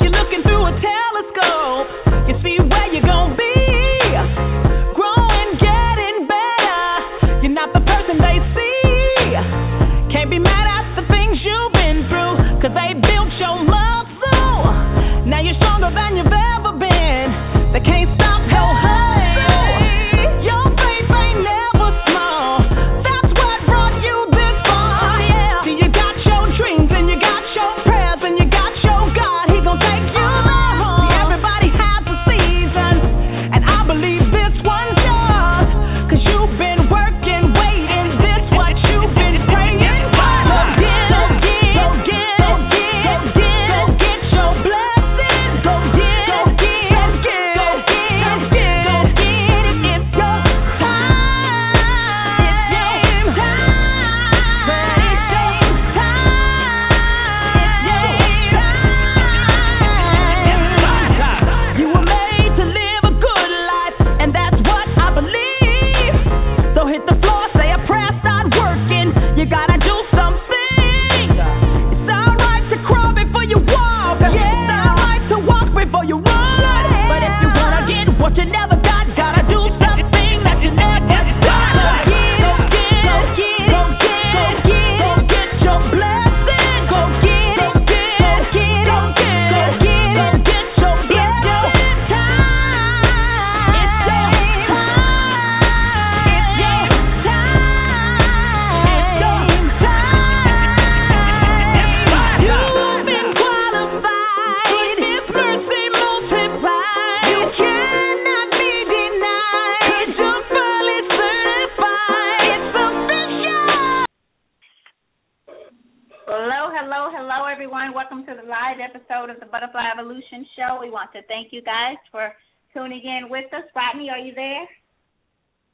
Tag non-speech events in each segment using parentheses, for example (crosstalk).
want to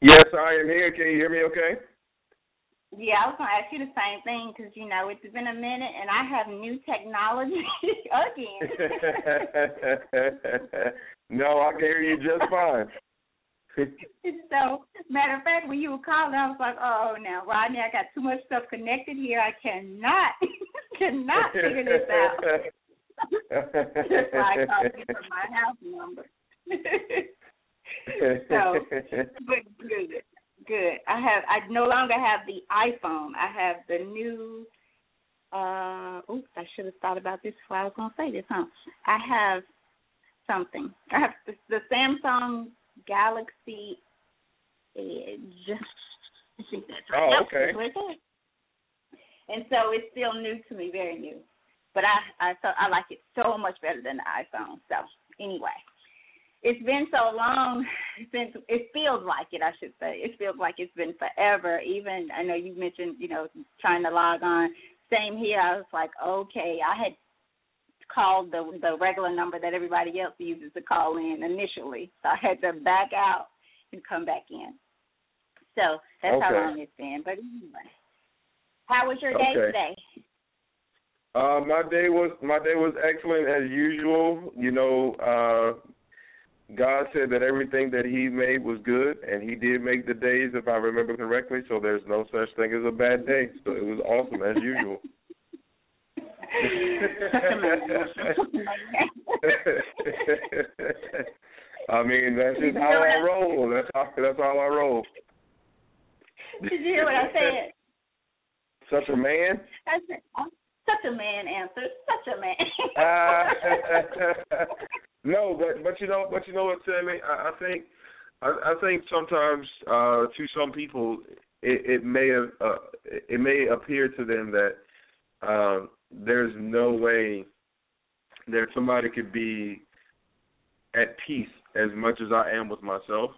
Yes, I am here. Can you hear me okay? Yeah, I was going to ask you the same thing because, you know, it's been a minute and I have new technology (laughs) again. (laughs) no, I can hear you just fine. (laughs) so, matter of fact, when you were calling, I was like, oh, now, Rodney, I got too much stuff connected here. I cannot, cannot figure this out. That's why I called you from my house number. So, (laughs) but good, good. I have. I no longer have the iPhone. I have the new. Uh, oops, I should have thought about this before I was going to say this, huh? I have something. I have the, the Samsung Galaxy Edge. I think that's right. Oh, okay. And so it's still new to me, very new. But I I so I like it so much better than the iPhone. So anyway, it's been so long. It's it feels like it. I should say it feels like it's been forever. Even I know you mentioned you know trying to log on. Same here. I was like, okay, I had called the the regular number that everybody else uses to call in initially, so I had to back out and come back in. So that's okay. how long it's been. But anyway, how was your day okay. today? Uh, my day was my day was excellent as usual. You know, uh, God said that everything that He made was good, and He did make the days, if I remember correctly. So there's no such thing as a bad day. So it was awesome as usual. (laughs) I mean, that's just how I roll. That's how that's how I roll. Did you hear what I said? Such a man. I said, such a man answer. Such a man. uh, (laughs) no, but but you know, but you know what, Sammy? I, I think I, I think sometimes uh, to some people it, it may have uh, it may appear to them that um, there's no way that somebody could be at peace as much as I am with myself.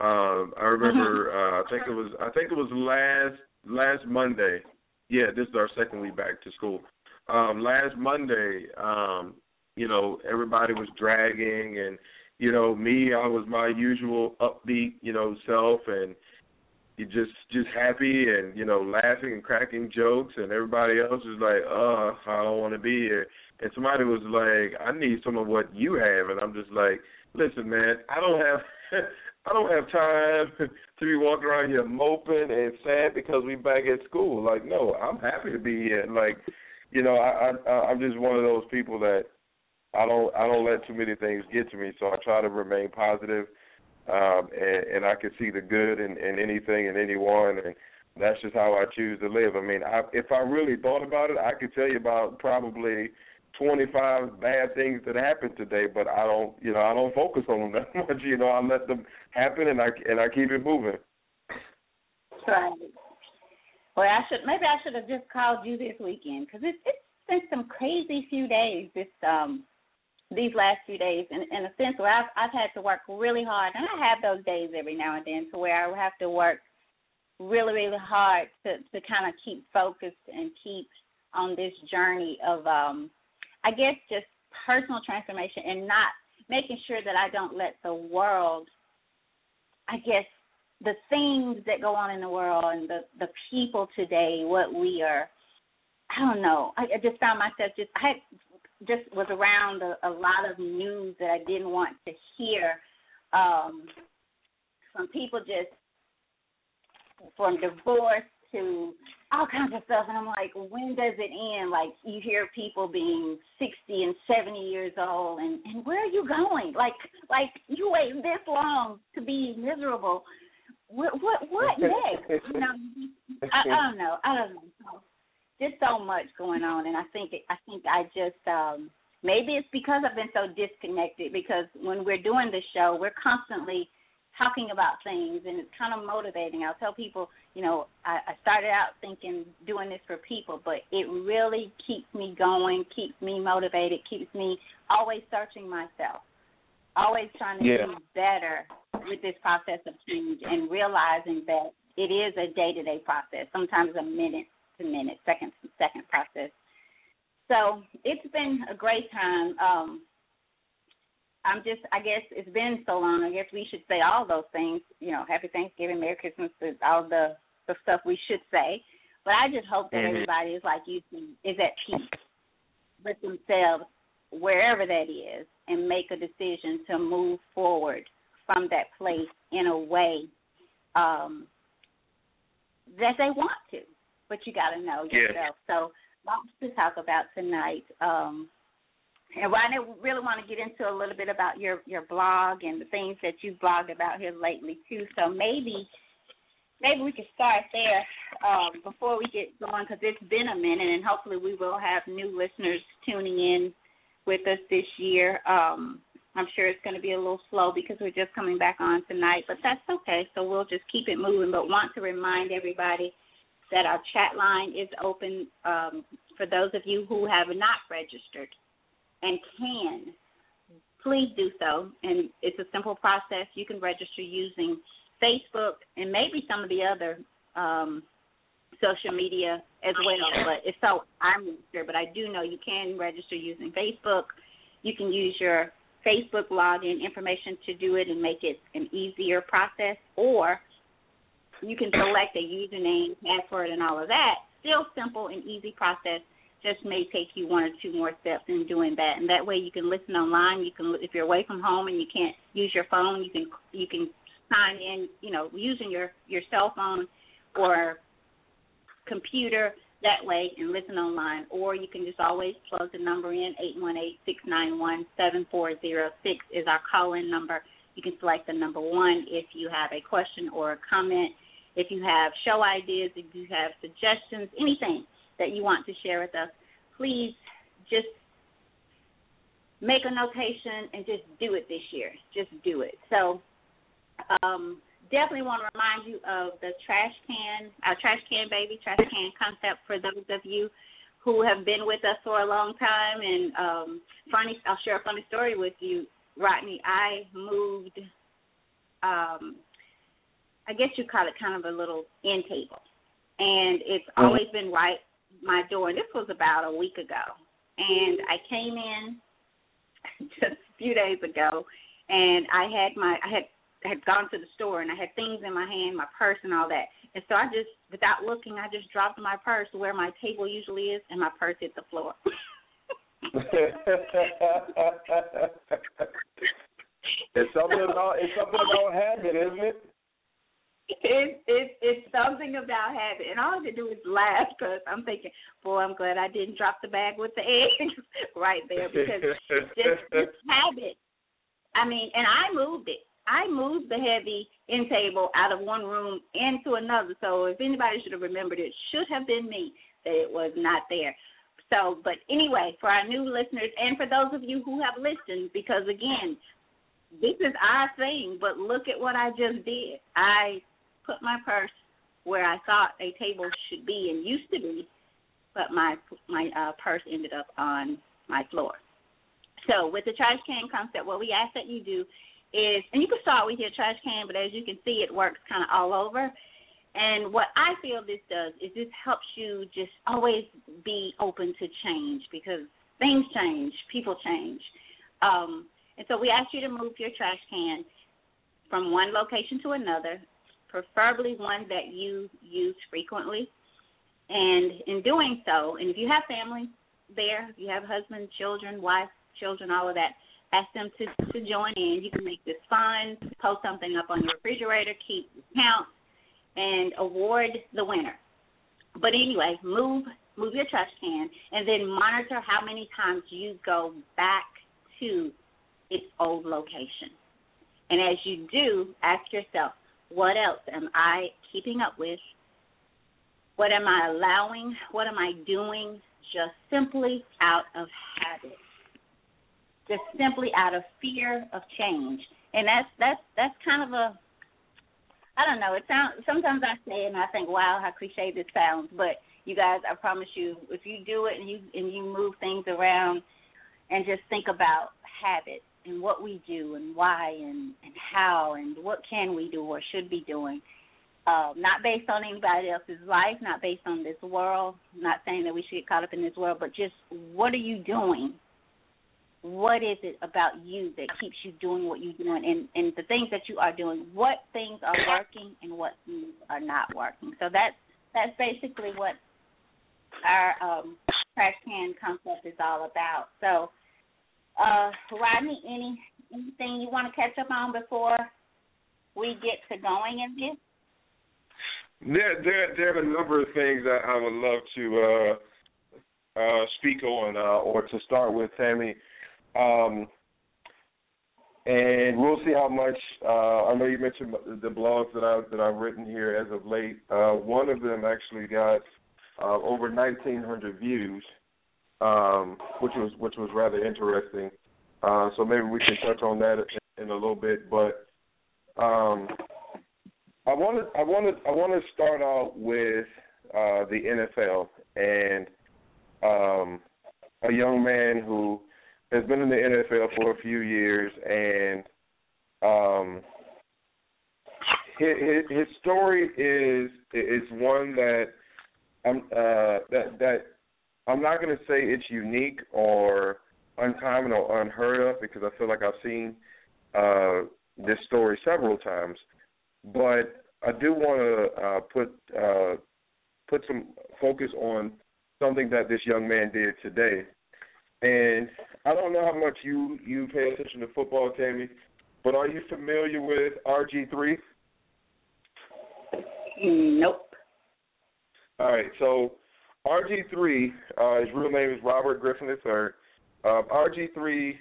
Um, I remember uh, I think it was I think it was last last Monday yeah, this is our second week back to school. Um, last Monday, um, you know, everybody was dragging and you know, me, I was my usual upbeat, you know, self and you just just happy and, you know, laughing and cracking jokes and everybody else was like, Uh, I don't wanna be here and somebody was like, I need some of what you have and I'm just like, Listen, man, I don't have (laughs) I don't have time (laughs) to be walking around here moping and sad because we back at school. Like, no, I'm happy to be here. Like, you know, I, I I'm just one of those people that I don't I don't let too many things get to me. So I try to remain positive, um, and, and I can see the good in, in anything and anyone, and that's just how I choose to live. I mean, I, if I really thought about it, I could tell you about probably 25 bad things that happened today, but I don't, you know, I don't focus on them (laughs) that much. You know, I let them happen and I and I keep it moving. Right. Well, I should maybe I should have just called you this weekend because it's it's been some crazy few days this um these last few days in in a sense where I've I've had to work really hard and I have those days every now and then to where I have to work really really hard to to kind of keep focused and keep on this journey of um I guess just personal transformation and not making sure that I don't let the world I guess the things that go on in the world and the the people today, what we are. I don't know. I, I just found myself just I just was around a, a lot of news that I didn't want to hear. Um, from people just from divorce to all kinds of stuff and I'm like, when does it end? Like you hear people being sixty and seventy years old and, and where are you going? Like like you wait this long to be miserable what what what next? you know, I, I don't know. I don't know. Just so much going on, and I think I think I just um maybe it's because I've been so disconnected. Because when we're doing the show, we're constantly talking about things, and it's kind of motivating. I'll tell people, you know, I, I started out thinking doing this for people, but it really keeps me going, keeps me motivated, keeps me always searching myself always trying to yeah. be better with this process of change and realizing that it is a day to day process, sometimes a minute to minute, second to second process. So it's been a great time. Um, I'm just, I guess it's been so long. I guess we should say all those things. You know, Happy Thanksgiving, Merry Christmas, all the the stuff we should say. But I just hope that mm-hmm. everybody is like you, is at peace with themselves wherever that is, and make a decision to move forward from that place in a way um, that they want to. But you got to know yourself. Yeah. So lots to talk about tonight. Um, and Rodney, really want to get into a little bit about your your blog and the things that you've blogged about here lately too. So maybe maybe we could start there um, before we get going because it's been a minute, and hopefully we will have new listeners tuning in with us this year. Um, I'm sure it's going to be a little slow because we're just coming back on tonight, but that's okay. So we'll just keep it moving. But want to remind everybody that our chat line is open um, for those of you who have not registered and can. Please do so, and it's a simple process. You can register using Facebook and maybe some of the other um, social media as well. But if so I'm registered, but I do know you can register using Facebook. You can use your Facebook login information to do it and make it an easier process, or you can select a username, password, and all of that. Still simple and easy process. Just may take you one or two more steps in doing that, and that way you can listen online. You can, if you're away from home and you can't use your phone, you can you can sign in, you know, using your your cell phone or computer that way and listen online. Or you can just always plug the number in, 818-691-7406 is our call-in number. You can select the number one if you have a question or a comment. If you have show ideas, if you have suggestions, anything that you want to share with us, please just make a notation and just do it this year. Just do it. So um, definitely want to remind you of the trash can, our trash can baby, trash can concept for those of you who have been with us for a long time. And um, funny, I'll share a funny story with you, Rodney. I moved, um, I guess you call it kind of a little end table, and it's mm-hmm. always been right my door. And this was about a week ago, and I came in (laughs) just a few days ago, and I had my I had had gone to the store and I had things in my hand, my purse and all that. And so I just, without looking, I just dropped my purse where my table usually is, and my purse hit the floor. (laughs) (laughs) it's something about it's something about habit, isn't it? It's it's it's something about habit, and all I can do is laugh because I'm thinking, boy, I'm glad I didn't drop the bag with the eggs (laughs) right there because (laughs) just just habit. I mean, and I moved it. I moved the heavy end table out of one room into another. So if anybody should have remembered, it should have been me that it was not there. So, but anyway, for our new listeners and for those of you who have listened, because again, this is our thing, but look at what I just did. I put my purse where I thought a table should be and used to be, but my my uh, purse ended up on my floor. So with the trash can concept, what we ask that you do is, and you can start with your trash can, but as you can see, it works kind of all over. And what I feel this does is this helps you just always be open to change because things change, people change. Um, and so we ask you to move your trash can from one location to another, preferably one that you use frequently. And in doing so, and if you have family there, if you have husband, children, wife, children, all of that, ask them to, to join in. You can make this fun, post something up on your refrigerator, keep count, and award the winner. But anyway, move move your trash can and then monitor how many times you go back to its old location. And as you do, ask yourself, what else am I keeping up with? What am I allowing? What am I doing just simply out of habit? Just simply out of fear of change. And that's that's that's kind of a I don't know, it sounds sometimes I say it and I think, Wow, how cliche this sounds but you guys, I promise you, if you do it and you and you move things around and just think about habits and what we do and why and and how and what can we do or should be doing. Uh, not based on anybody else's life, not based on this world. Not saying that we should get caught up in this world, but just what are you doing? What is it about you that keeps you doing what you're doing, and and the things that you are doing? What things are working and what things are not working? So that's that's basically what our um, trash can concept is all about. So uh, Rodney, any anything you want to catch up on before we get to going in this? There, there, there are a number of things that I would love to uh, uh, speak on, uh, or to start with, Tammy. Um, and we'll see how much. Uh, I know you mentioned the blogs that I that I've written here as of late. Uh, one of them actually got uh, over 1,900 views um, which was which was rather interesting. Uh, so maybe we can touch on that in, in a little bit. But um, I wanted I wanted I want to start out with uh, the NFL and um, a young man who has been in the NFL for a few years and um, his, his story is is one that uh, that that I'm not going to say it's unique or uncommon or unheard of because I feel like I've seen uh, this story several times. But I do want to uh, put uh, put some focus on something that this young man did today. And I don't know how much you you pay attention to football, Tammy, but are you familiar with RG three? Nope. All right, so RG3, uh, his real name is Robert Griffin III. Uh, RG3 uh,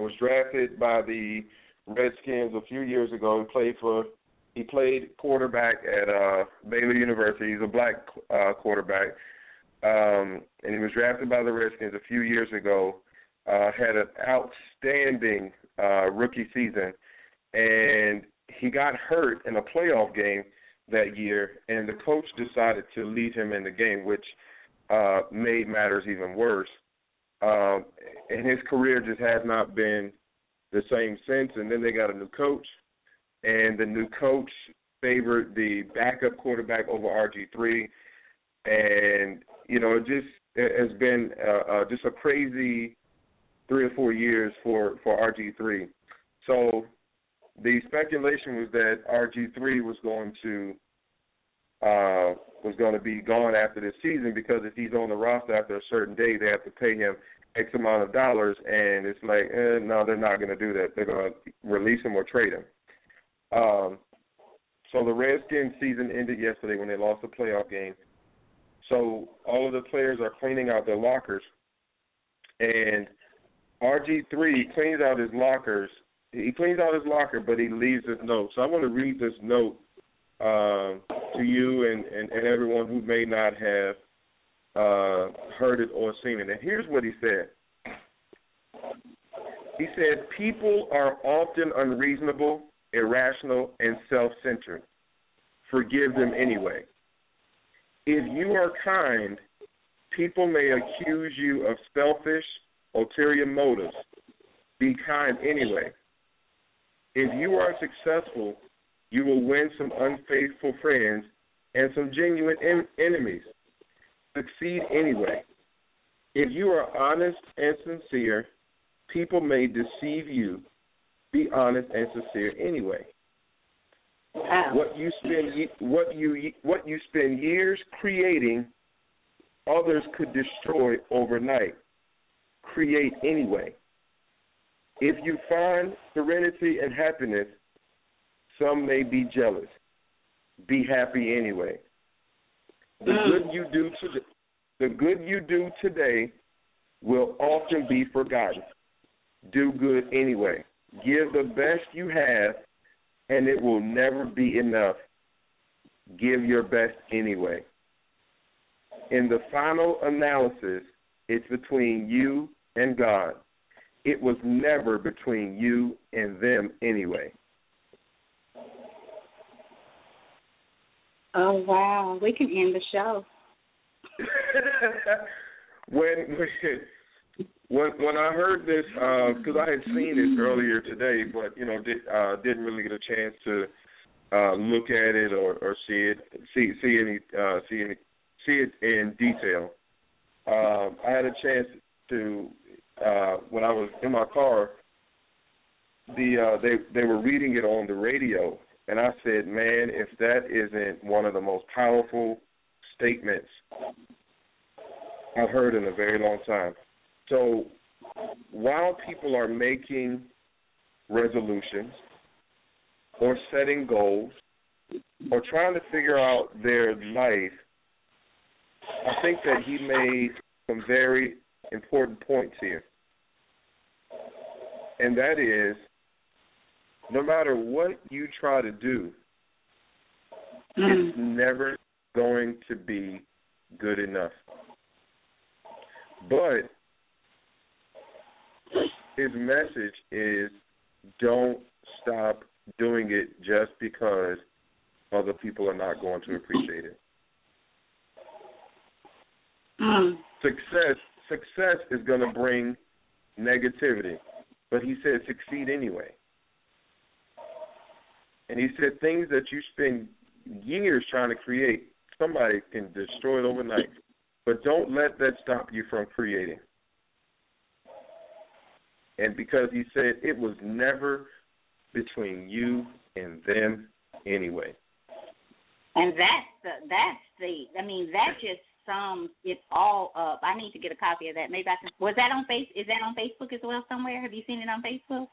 was drafted by the Redskins a few years ago. He played for he played quarterback at uh, Baylor University. He's a black uh, quarterback, um, and he was drafted by the Redskins a few years ago. Uh, had an outstanding uh, rookie season, and he got hurt in a playoff game that year, and the coach decided to leave him in the game, which uh, made matters even worse. Um, and his career just has not been the same since. And then they got a new coach, and the new coach favored the backup quarterback over RG3, and you know it just it has been uh, uh, just a crazy three or four years for for RG3. So the speculation was that RG3 was going to uh, was going to be gone after this season because if he's on the roster after a certain day, they have to pay him X amount of dollars, and it's like, eh, no, they're not going to do that. They're going to release him or trade him. Um, so the Redskins season ended yesterday when they lost the playoff game. So all of the players are cleaning out their lockers, and RG3 cleans out his lockers. He cleans out his locker, but he leaves this note. So I want to read this note uh, to you and, and, and everyone who may not have uh, heard it or seen it. And here's what he said. He said, People are often unreasonable, irrational, and self centered. Forgive them anyway. If you are kind, people may accuse you of selfish, ulterior motives. Be kind anyway. If you are successful, you will win some unfaithful friends and some genuine en- enemies. Succeed anyway. If you are honest and sincere, people may deceive you. Be honest and sincere anyway. Wow. What you spend what you what you spend years creating, others could destroy overnight. Create anyway. If you find serenity and happiness, some may be jealous. Be happy anyway. The Mm. good you do today, the good you do today will often be forgotten. Do good anyway. Give the best you have, and it will never be enough. Give your best anyway. In the final analysis, it's between you and God. It was never between you and them anyway. Oh wow, we can end the show. (laughs) when when when I heard this, because I had seen it earlier today, but you know did, uh, didn't really get a chance to uh, look at it or, or see it, see see any uh, see any see it in detail. Um, I had a chance to uh, when I was in my car. The uh, they they were reading it on the radio, and I said, "Man, if that isn't one of the most powerful statements I've heard in a very long time." So while people are making resolutions or setting goals or trying to figure out their life, I think that he made some very important points here. And that is no matter what you try to do, it's never going to be good enough. But his message is don't stop doing it just because other people are not going to appreciate it. Mm. Success success is going to bring negativity, but he said succeed anyway. And he said things that you spend years trying to create, somebody can destroy it overnight. But don't let that stop you from creating. And because he said it was never between you and them anyway. And that's the that's the I mean that just sums it all up. I need to get a copy of that. Maybe I can. Was that on face? Is that on Facebook as well somewhere? Have you seen it on Facebook?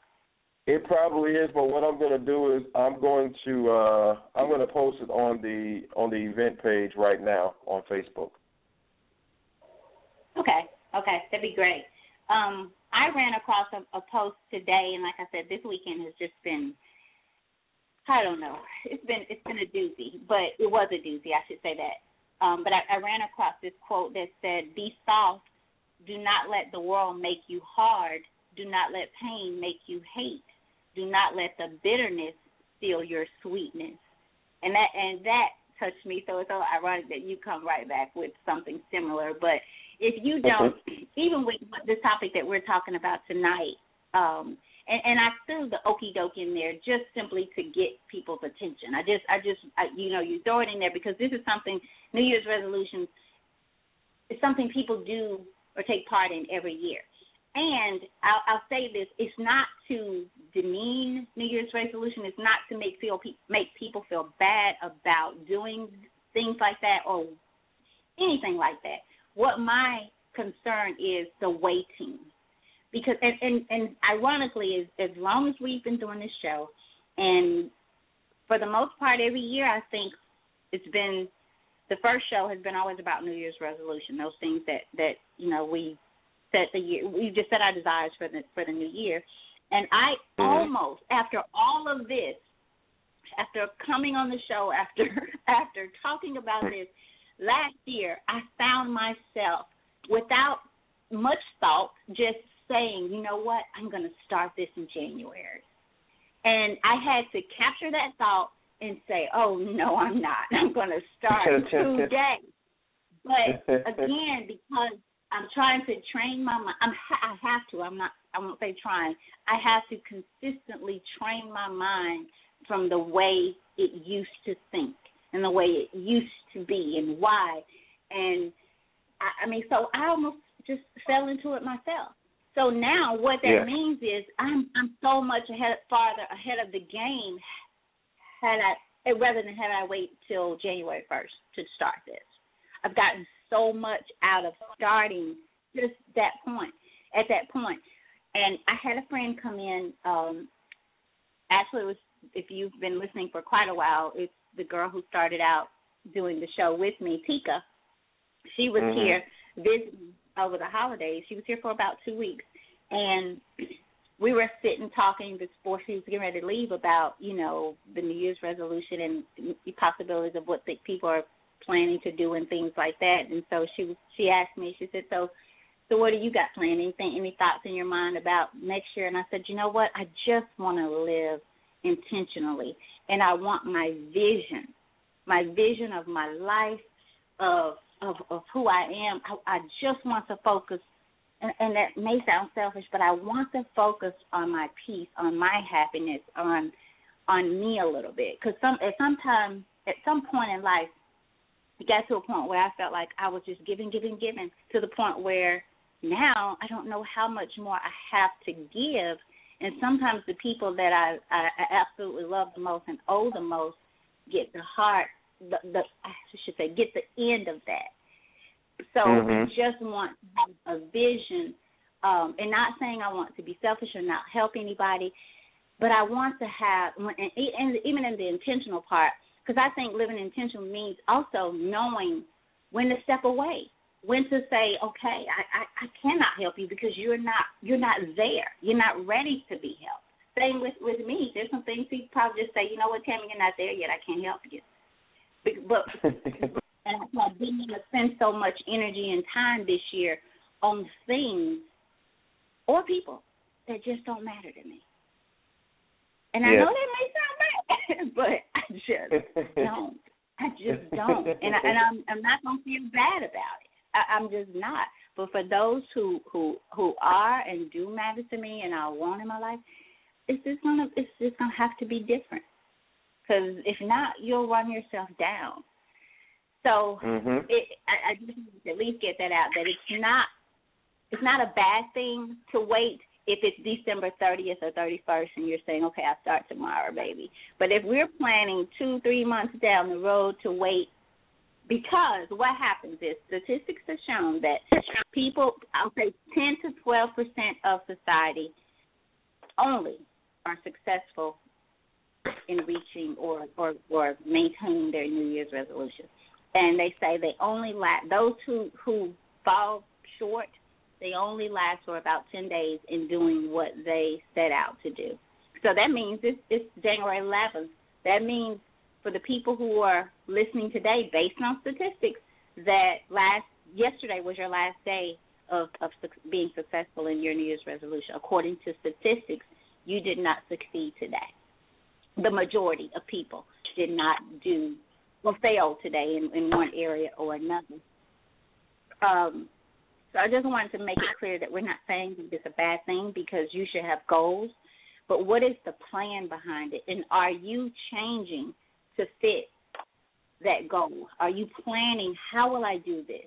It probably is, but what I'm going to do is I'm going to uh I'm going to post it on the on the event page right now on Facebook. Okay, okay, that'd be great. Um, I ran across a, a post today, and like I said, this weekend has just been I don't know. It's been it's been a doozy, but it was a doozy. I should say that. Um, but I, I ran across this quote that said, "Be soft. Do not let the world make you hard. Do not let pain make you hate. Do not let the bitterness steal your sweetness." And that and that touched me. So it's so ironic that you come right back with something similar. But if you don't, even with this topic that we're talking about tonight, um, and, and I threw the okey doke in there just simply to get people's attention. I just, I just, I, you know, you throw it in there because this is something New Year's resolutions. It's something people do or take part in every year. And I'll, I'll say this: it's not to demean New Year's resolution. It's not to make feel make people feel bad about doing things like that or anything like that. What my concern is the waiting because and, and and ironically as as long as we've been doing this show and for the most part, every year I think it's been the first show has been always about New Year's resolution. Those things that that you know we set the year we just set our desires for the for the new year. And I mm-hmm. almost after all of this, after coming on the show, after (laughs) after talking about this last year, I found myself without much thought just saying, you know what, I'm going to start this in January. And I had to capture that thought and say, oh, no, I'm not. (laughs) I'm going to start (laughs) today. But again, because I'm trying to train my mind, I'm, I have to. I'm not. I won't say trying. I have to consistently train my mind from the way it used to think and the way it used to be and why. And I, I mean, so I almost just fell into it myself. So now what that yeah. means is I'm I'm so much ahead farther ahead of the game had I eh, rather than had I wait till January first to start this. I've gotten so much out of starting just that point at that point. And I had a friend come in, um actually it was if you've been listening for quite a while, it's the girl who started out doing the show with me, Tika. She was mm-hmm. here visiting over the holidays. She was here for about two weeks, and we were sitting talking before she was getting ready to leave about you know the New Year's resolution and the possibilities of what the people are planning to do and things like that. And so she she asked me. She said, "So, so what do you got planned? Anything? Any thoughts in your mind about next year?" And I said, "You know what? I just want to live intentionally, and I want my vision, my vision of my life, of of of who I am. I, I just want to focus, and, and that may sound selfish, but I want to focus on my peace, on my happiness, on on me a little bit. Because some at some time, at some point in life, it got to a point where I felt like I was just giving, giving, giving to the point where now I don't know how much more I have to give. And sometimes the people that I, I, I absolutely love the most and owe the most get the heart the, the I should say get the end of that. So mm-hmm. I just want a vision, um, and not saying I want to be selfish or not help anybody, but I want to have, and even in the intentional part, because I think living intentional means also knowing when to step away, when to say, okay, I, I, I cannot help you because you're not you're not there, you're not ready to be helped. Same with with me. There's some things people probably just say, you know what, Tammy, you're not there yet. I can't help you. But (laughs) and I didn't even spend so much energy and time this year on things or people that just don't matter to me. And I know that may sound (laughs) but I just don't. I just (laughs) don't, and I, and I'm I'm not gonna feel bad about it. I, I'm just not. But for those who who who are and do matter to me, and I want in my life, it's just gonna it's just gonna have to be different. Because if not, you'll run yourself down. So mm-hmm. it, I, I just at least get that out that it's not it's not a bad thing to wait if it's December 30th or 31st and you're saying, okay, I'll start tomorrow, baby. But if we're planning two, three months down the road to wait, because what happens is statistics have shown that people, I'll say 10 to 12 percent of society only are successful in reaching or or or maintaining their New Year's resolutions. And they say they only last those who who fall short. They only last for about ten days in doing what they set out to do. So that means it's, it's January 11th. That means for the people who are listening today, based on statistics, that last yesterday was your last day of of being successful in your New Year's resolution. According to statistics, you did not succeed today the majority of people did not do or failed today in, in one area or another. Um, so I just wanted to make it clear that we're not saying that it's a bad thing because you should have goals, but what is the plan behind it? And are you changing to fit that goal? Are you planning how will I do this?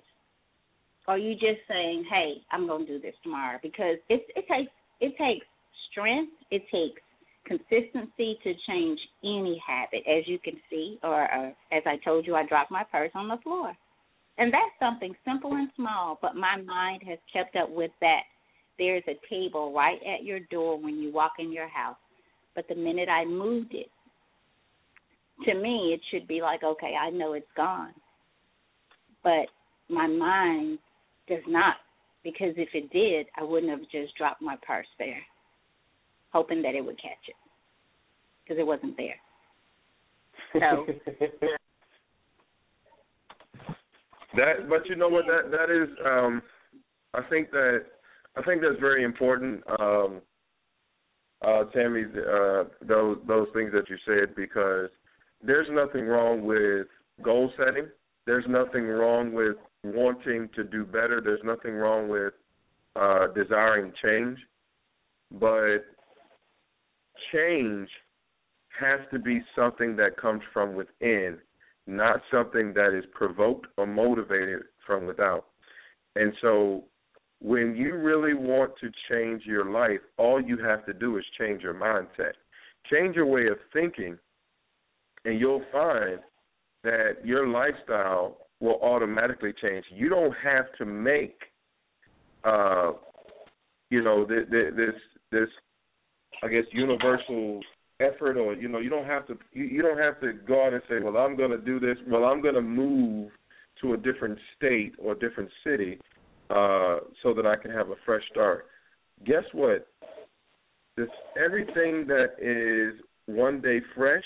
Are you just saying, "Hey, I'm going to do this tomorrow"? Because it it takes it takes strength, it takes consistency to change any habit. As you can see, or, or as I told you, I dropped my purse on the floor. And that's something simple and small, but my mind has kept up with that. There's a table right at your door when you walk in your house. But the minute I moved it, to me it should be like, okay, I know it's gone. But my mind does not because if it did, I wouldn't have just dropped my purse there hoping that it would catch it because it wasn't there. So (laughs) that, but you know what? That that is. um I think that I think that's very important. Um uh Tammy, uh those those things that you said because there's nothing wrong with goal setting. There's nothing wrong with wanting to do better. There's nothing wrong with uh desiring change. But change has to be something that comes from within, not something that is provoked or motivated from without. And so when you really want to change your life, all you have to do is change your mindset. Change your way of thinking, and you'll find that your lifestyle will automatically change. You don't have to make uh you know this this this I guess universal effort or you know you don't have to you, you don't have to go out and say well I'm going to do this well I'm going to move to a different state or a different city uh so that I can have a fresh start. Guess what? This everything that is one day fresh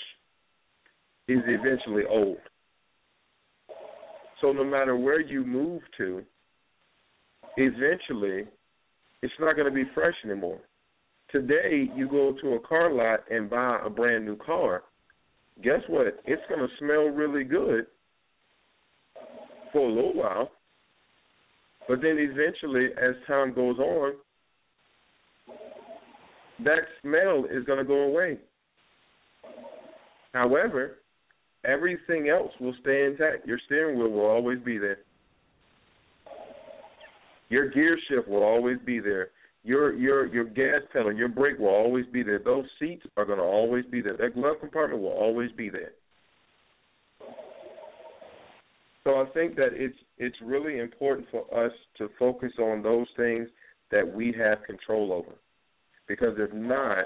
is eventually old. So no matter where you move to, eventually it's not going to be fresh anymore. Today, you go to a car lot and buy a brand new car. Guess what? It's going to smell really good for a little while, but then eventually, as time goes on, that smell is going to go away. However, everything else will stay intact. Your steering wheel will always be there. Your gear shift will always be there your your your gas pedal, your brake will always be there. Those seats are going to always be there. That glove compartment will always be there. So I think that it's it's really important for us to focus on those things that we have control over, because if not,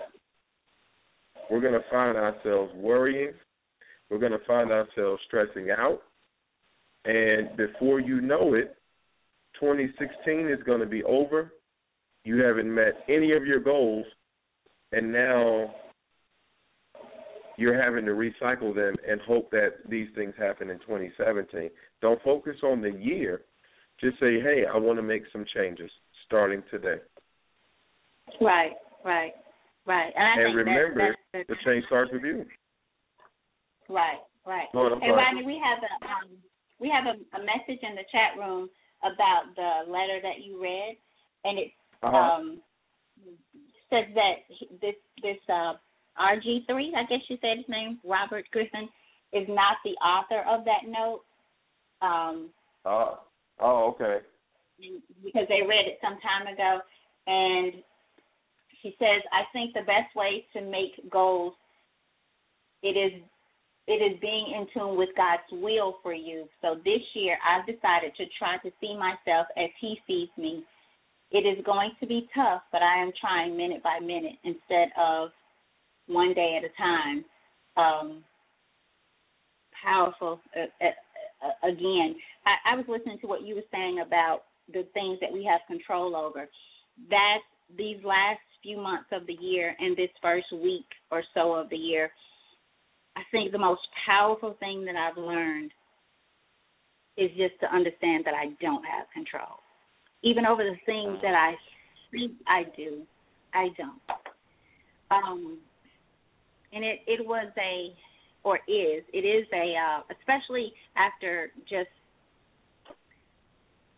we're going to find ourselves worrying. We're going to find ourselves stressing out, and before you know it, 2016 is going to be over you haven't met any of your goals, and now you're having to recycle them and hope that these things happen in 2017. Don't focus on the year. Just say, hey, I want to make some changes starting today. Right, right, right. And, and remember, the change starts with you. Right, right. Lord, hey, Rodney, we have a um, we have a, a message in the chat room about the letter that you read, and it uh-huh. um, says that this this uh, RG3, I guess you said his name, Robert Griffin, is not the author of that note. Um, oh, oh, okay. Because they read it some time ago, and he says, I think the best way to make goals it is it is being in tune with God's will for you. So this year, I've decided to try to see myself as He sees me it is going to be tough, but I am trying minute by minute instead of one day at a time. Um, powerful. Uh, uh, uh, again, I, I was listening to what you were saying about the things that we have control over. That these last few months of the year and this first week or so of the year, I think the most powerful thing that I've learned is just to understand that I don't have control even over the things that I think I do, I don't. Um, and it it was a or is it is a uh, especially after just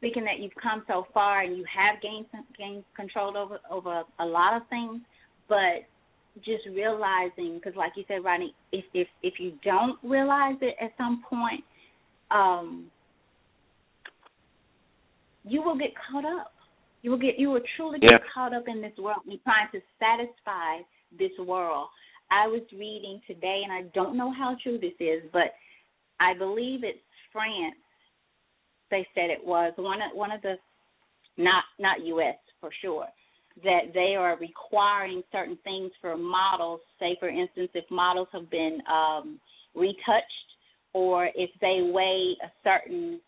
thinking that you've come so far and you have gained gained control over over a lot of things, but just realizing because like you said, Rodney, if if if you don't realize it at some point, um, you will get caught up. You will get you will truly get yeah. caught up in this world and trying to satisfy this world. I was reading today and I don't know how true this is, but I believe it's France. They said it was one of one of the not not US for sure that they are requiring certain things for models. Say, for instance, if models have been um, retouched or if they weigh a certain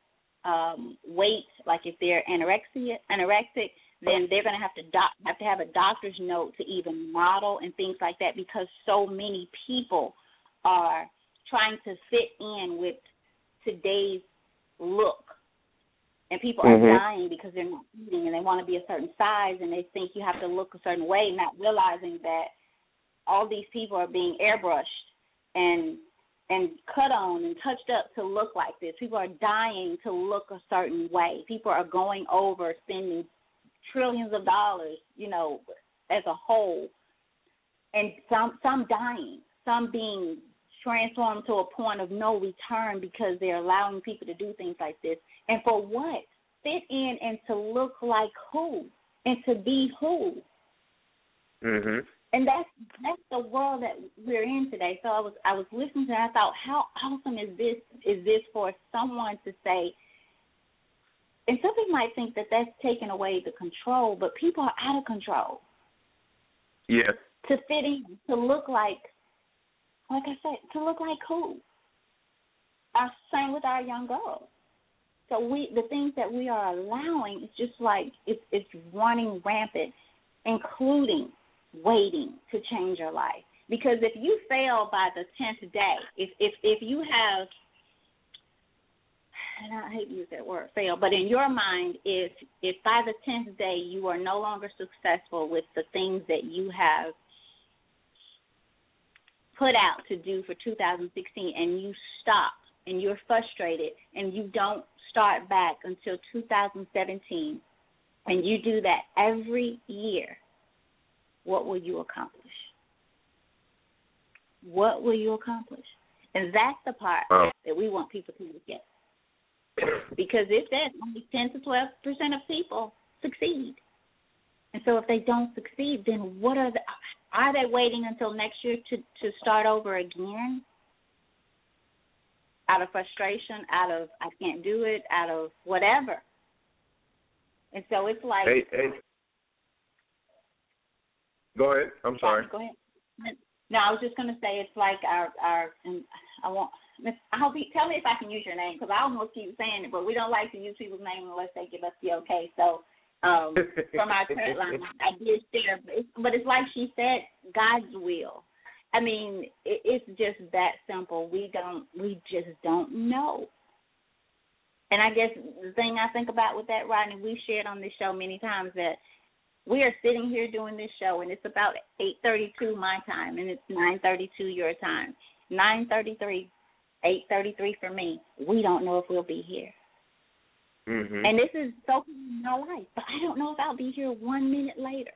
um weight, like if they're anorexia anorexic, then they're going to have to doc- have to have a doctor's note to even model and things like that because so many people are trying to fit in with today's look. And people are Mhm. dying because they're not eating and they want to be a certain size and they think you have to look a certain way, not realizing that all these people are being airbrushed and and cut on and touched up to look like this. People are dying to look a certain way. People are going over spending trillions of dollars, you know, as a whole, and some some dying, some being transformed to a point of no return because they're allowing people to do things like this. And for what? Fit in and to look like who? And to be who? Mhm. And that's that's the world that we're in today. So I was I was listening to and I thought, how awesome is this is this for someone to say and some people might think that that's taking away the control, but people are out of control. Yeah. To fit in, to look like like I said, to look like who? Our same with our young girls. So we the things that we are allowing is just like it's it's running rampant, including waiting to change your life. Because if you fail by the tenth day, if if if you have and I hate to use that word fail, but in your mind, if if by the tenth day you are no longer successful with the things that you have put out to do for 2016, and you stop and you're frustrated and you don't start back until 2017, and you do that every year, what will you accomplish? What will you accomplish? And that's the part Wow. that we want people to get. Because if that only 10 to 12 percent of people succeed. And so if they don't succeed, then what are the, are they waiting until next year to to start over again? Out of frustration, out of I can't do it, out of whatever. And so it's like Hey, hey. Go ahead. I'm sorry. Go ahead. No, I was just going to say it's like our our and I. Miss- I hope you tell me if I can use your name because I almost keep saying it, but we don't like to use people's name unless they give us the okay. So um, from our credit line, (laughs) I did share, but it's, but it's like she said, God's will. I mean, it, it's just that simple. We don't, we just don't know. And I guess the thing I think about with that, Rodney, we've shared on this show many times that we are sitting here doing this show, and it's about 8:32 my time, and it's 9:32 your time. 9:33, 8:33 for me. We don't know if we'll be here. Mhm. And this is so in my life, but I don't know if I'll be here one minute later.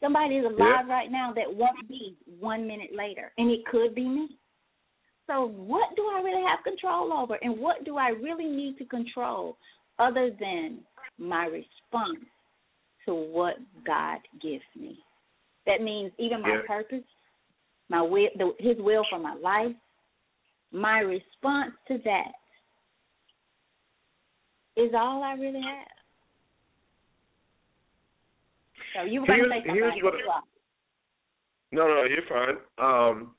Somebody is alive right now that won't be one minute later, and it could be me. So, what do I really have control over, and what do I really need to control other than my response to what God gives me? That means even my Yeah. purpose, my will, the, His will for my life, my response to that is all I really have. So you were going to say something. what- You are. No, no, you're fine. Um,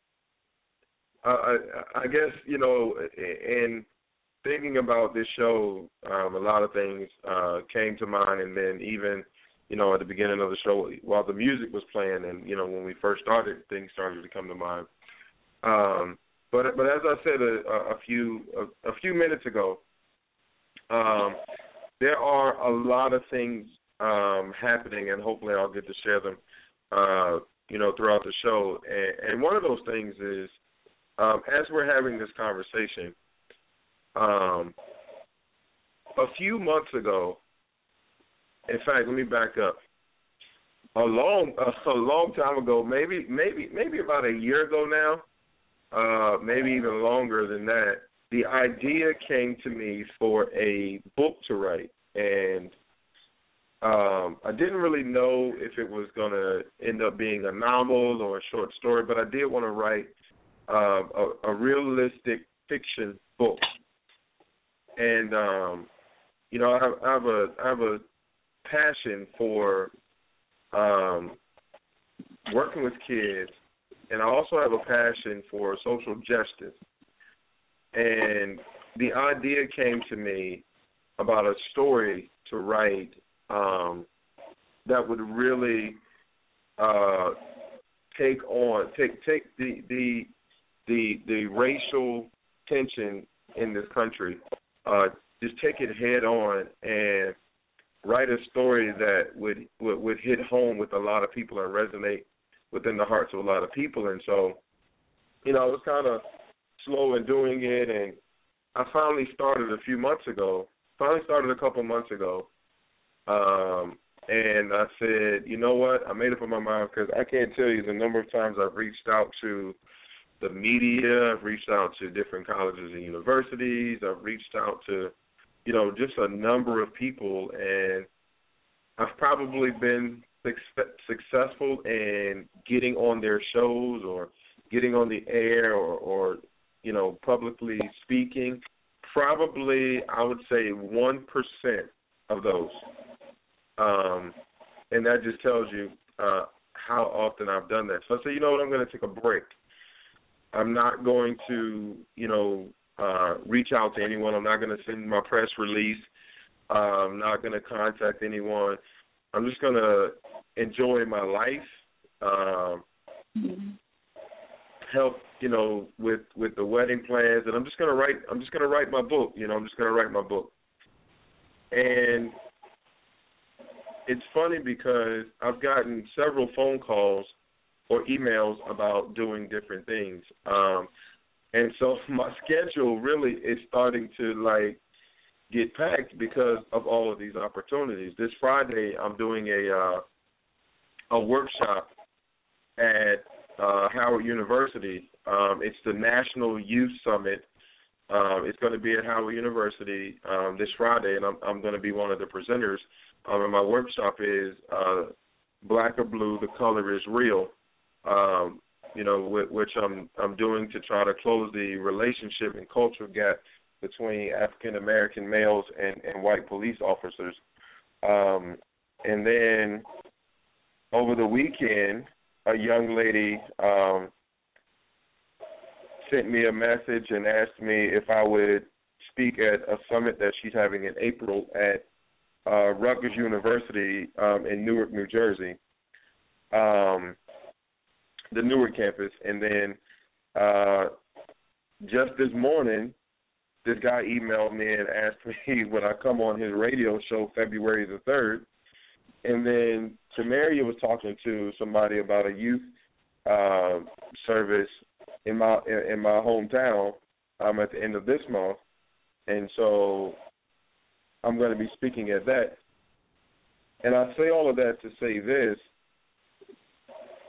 I, I, I guess you know, in thinking about this show, um, a lot of things uh, came to mind, and then even you know at the beginning of the show, while the music was playing, and you know when we first started, things started to come to mind. Um, but but as I said a, a few a, a few minutes ago, um, there are a lot of things um, happening, and hopefully I'll get to share them. Uh, you know, throughout the show. And, and one of those things is, um, as we're having this conversation, um, a few months ago, in fact, let me back up. A long, (laughs) a long time ago, maybe, maybe, maybe about a year ago now, uh, maybe even longer than that. The idea came to me for a book to write, and um, I didn't really know if it was going to end up being a novel or a short story, but I did want to write um, a, a realistic fiction book. And um, you know, I I have a I have a passion for um, working with kids and I also have a passion for social justice. And the idea came to me about a story to write um, that would really uh, take on take take the the the the racial tension in this country, uh, just take it head on and write a story that would, would would hit home with a lot of people and resonate within the hearts of a lot of people. And so, you know, I was kind of slow in doing it, and I finally started a few months ago. Finally started a couple months ago, um, and I said, you know what? I made up my mind because I can't tell you the number of times I've reached out to the media. I've reached out to different colleges and universities. I've reached out to, you know, just a number of people, and I've probably been successful in getting on their shows or getting on the air or, or you know, publicly speaking. Probably, I would say one percent of those, um, and that just tells you uh, how often I've done that. So I say, you know what, I'm going to take a break I'm not going to, you know, uh, reach out to anyone. I'm not going to send my press release. Uh, I'm not going to contact anyone. I'm just going to enjoy my life. Um. Help, you know, with with the wedding plans, and I'm just going to write. I'm just going to write my book. You know, I'm just going to write my book. And it's funny because I've gotten several phone calls or emails about doing different things. Um, and so (laughs) my schedule really is starting to like get packed because of all of these opportunities. This Friday, I'm doing a uh, a workshop at uh, Howard University. Um, it's the National Youth Summit. Um, it's going to be at Howard University um, this Friday, and I'm, I'm going to be one of the presenters. Um, and my workshop is uh, Black or Blue, the color is real um, you know, which I'm I'm doing to try to close the relationship and cultural gap between African American males and, and white police officers. Um, and then over the weekend, a young lady um, sent me a message and asked me if I would speak at a summit that she's having in April at uh, Rutgers University um, in Newark, New Jersey. Um, the Newark campus, and then uh, just this morning, this guy emailed me and asked me (laughs) would I come on his radio show February the third, and then Tamaria was talking to somebody about a youth uh, service in my in my hometown um, at the end of this month, and so I'm going to be speaking at that. And I say all of that to say this: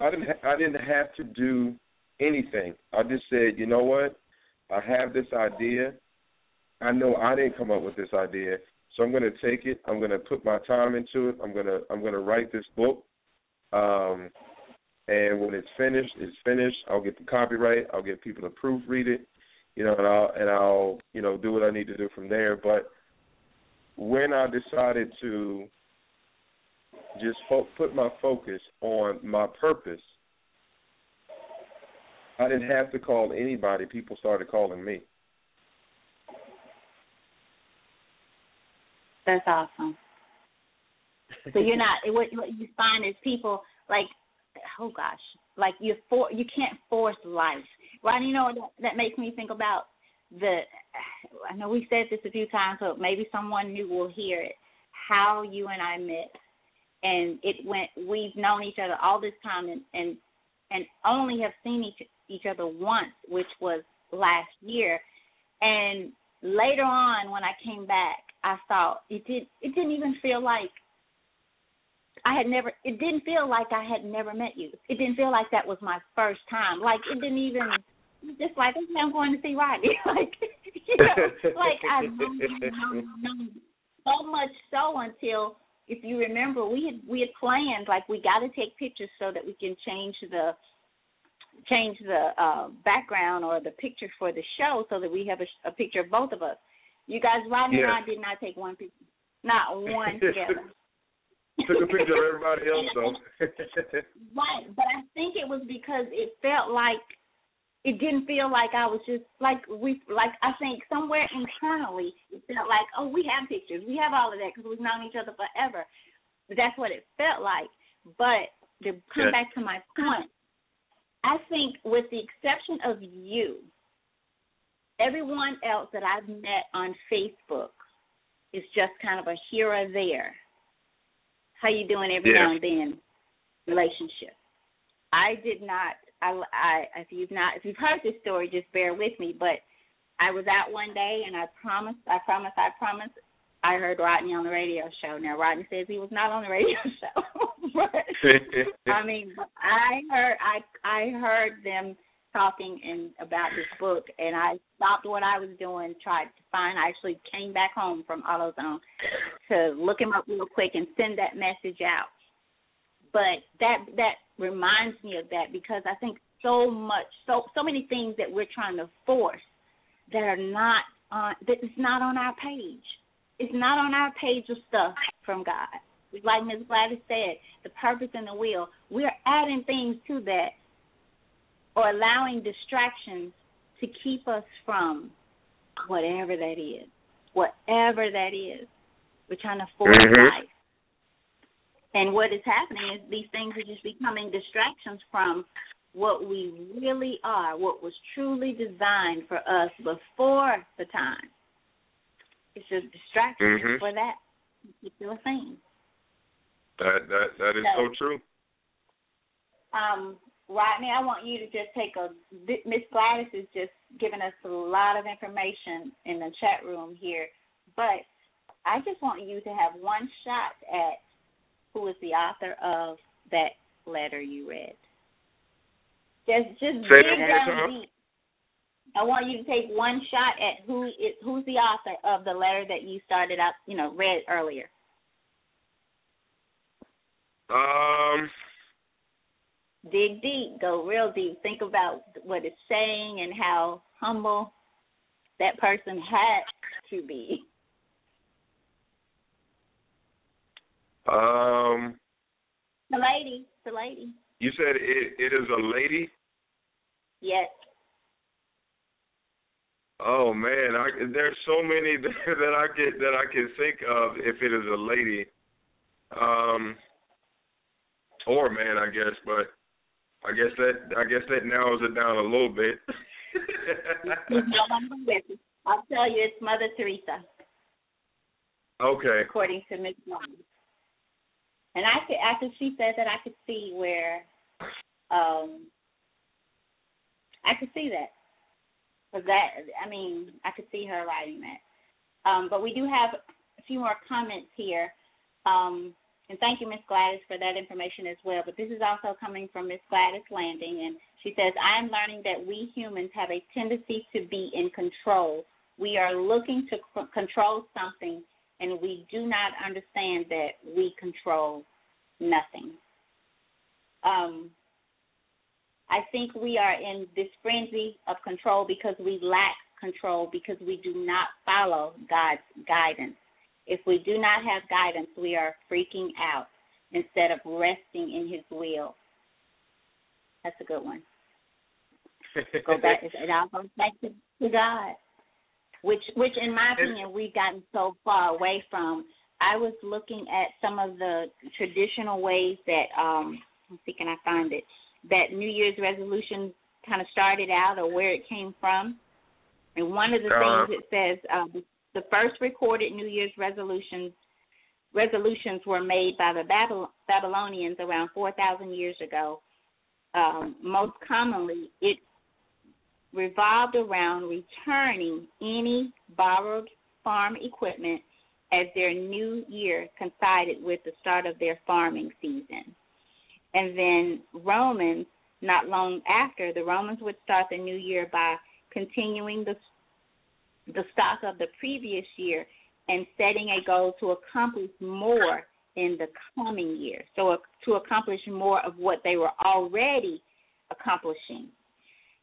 I didn't ha- I didn't have to do anything. I just said, you know what? I have this idea. I know I didn't come up with this idea, so I'm going to take it. I'm going to put my time into it. I'm going to I'm going to write this book. Um, and when it's finished, it's finished. I'll get the copyright. I'll get people to proofread it. You know, and I'll and I'll you know do what I need to do from there. But when I decided to just fo- put my focus on my purpose, I didn't have to call anybody. People started calling me. That's awesome. So you're not what, what you find is people like oh gosh, like you for you can't force life. Right? You know that, that makes me think about the. I know we said this a few times, but maybe someone new will hear it. How you and I met and it went we've known each other all this time and and and only have seen each each other once which was last year. And later on when i came back i thought it did it didn't even feel like i had never it didn't feel like i had never met you. It didn't feel like that was my first time. Like it didn't even just like okay, i'm going to see rodney. (laughs) Like you know like i've known, known, known so much so until if you remember, we had we had planned like we got to take pictures so that we can change the change the uh, background or the picture for the show so that we have a, a picture of both of us. You guys, Rodney yes. and I did not take one picture, not one (laughs) together. took a picture of everybody else though. (laughs) right, but I think it was because it felt like it didn't feel like I was just like we like I think somewhere internally it felt like oh we have pictures we have all of that because we've known each other forever. But that's what it felt like. But to come back to my point, I think with the exception of you, everyone else that I've met on Facebook is just kind of a here or there. How you doing every yeah. now and then relationship. I did not I, I if you've not if you've heard this story, just bear with me. But I was out one day and I promised, I promised, I promised. I heard Rodney on the radio show. Now Rodney says he was not on the radio (laughs) show, but (laughs) I mean, I heard I I heard them talking and about this book, and I stopped what I was doing, tried to find. I actually came back home from AutoZone to look him up real quick and send that message out. But that that reminds me of that because I think so much, so so many things that we're trying to force that are not on that is not on our page. It's not on our page of stuff from God. Like Ms. Gladys said, the purpose and the will. We're adding things to that or allowing distractions to keep us from whatever that is. Whatever that is. We're trying to force mm-hmm. life. And what is happening is these things are just becoming distractions from what we really are, what was truly designed for us before the time. It's just distraction mm-hmm. for that particular thing. That that that is so, so true. Um, Rodney, I want you to just take a. Miss Gladys is just giving us a lot of information in the chat room here, but I just want you to have one shot at who is the author of that letter you read. Just just Say dig down deep. I want you to take one shot at who is who's the author of the letter that you started out, you know, read earlier. Um dig deep, go real deep. Think about what it's saying and how humble that person had to be. Um, the lady, the lady. You said it it is a lady. Yes. Oh man, I, there's so many (laughs) that I get that I can think of if it is a lady, um, or man, I guess. But I guess that I guess that narrows it down a little bit. (laughs) I'll tell you, it's Mother Teresa. Okay. According to Miss and I could after she said that I could see where um I could see that. Cause that I mean, I could see her writing that. Um, but we do have a few more comments here. Um, and thank you, Miss Gladys, for that information as well. But this is also coming from Miss Gladys Landing, and she says, I am learning that we humans have a tendency to be in control. We are looking to c- control something and we do not understand that we control nothing. Um, I think we are in this frenzy of control because we lack control because we do not follow God's guidance. If we do not have guidance, we are freaking out instead of resting in His will. That's a good one. (laughs) Go back. It all goes back to, to God which which in my opinion we've gotten so far away from. I was looking at some of the traditional ways that um let's see can I find it that New Year's resolution kind of started out or where it came from. And one of the uh, things it says um, the first recorded New Year's resolutions resolutions were made by the Babylonians around 4,000 years ago. Um, most commonly, it revolved around returning any borrowed farm equipment as their new year coincided with the start of their farming season. And then Romans, not long after, the Romans would start the new year by continuing the the stock of the previous year and setting a goal to accomplish more in the coming year. So to accomplish more of what they were already accomplishing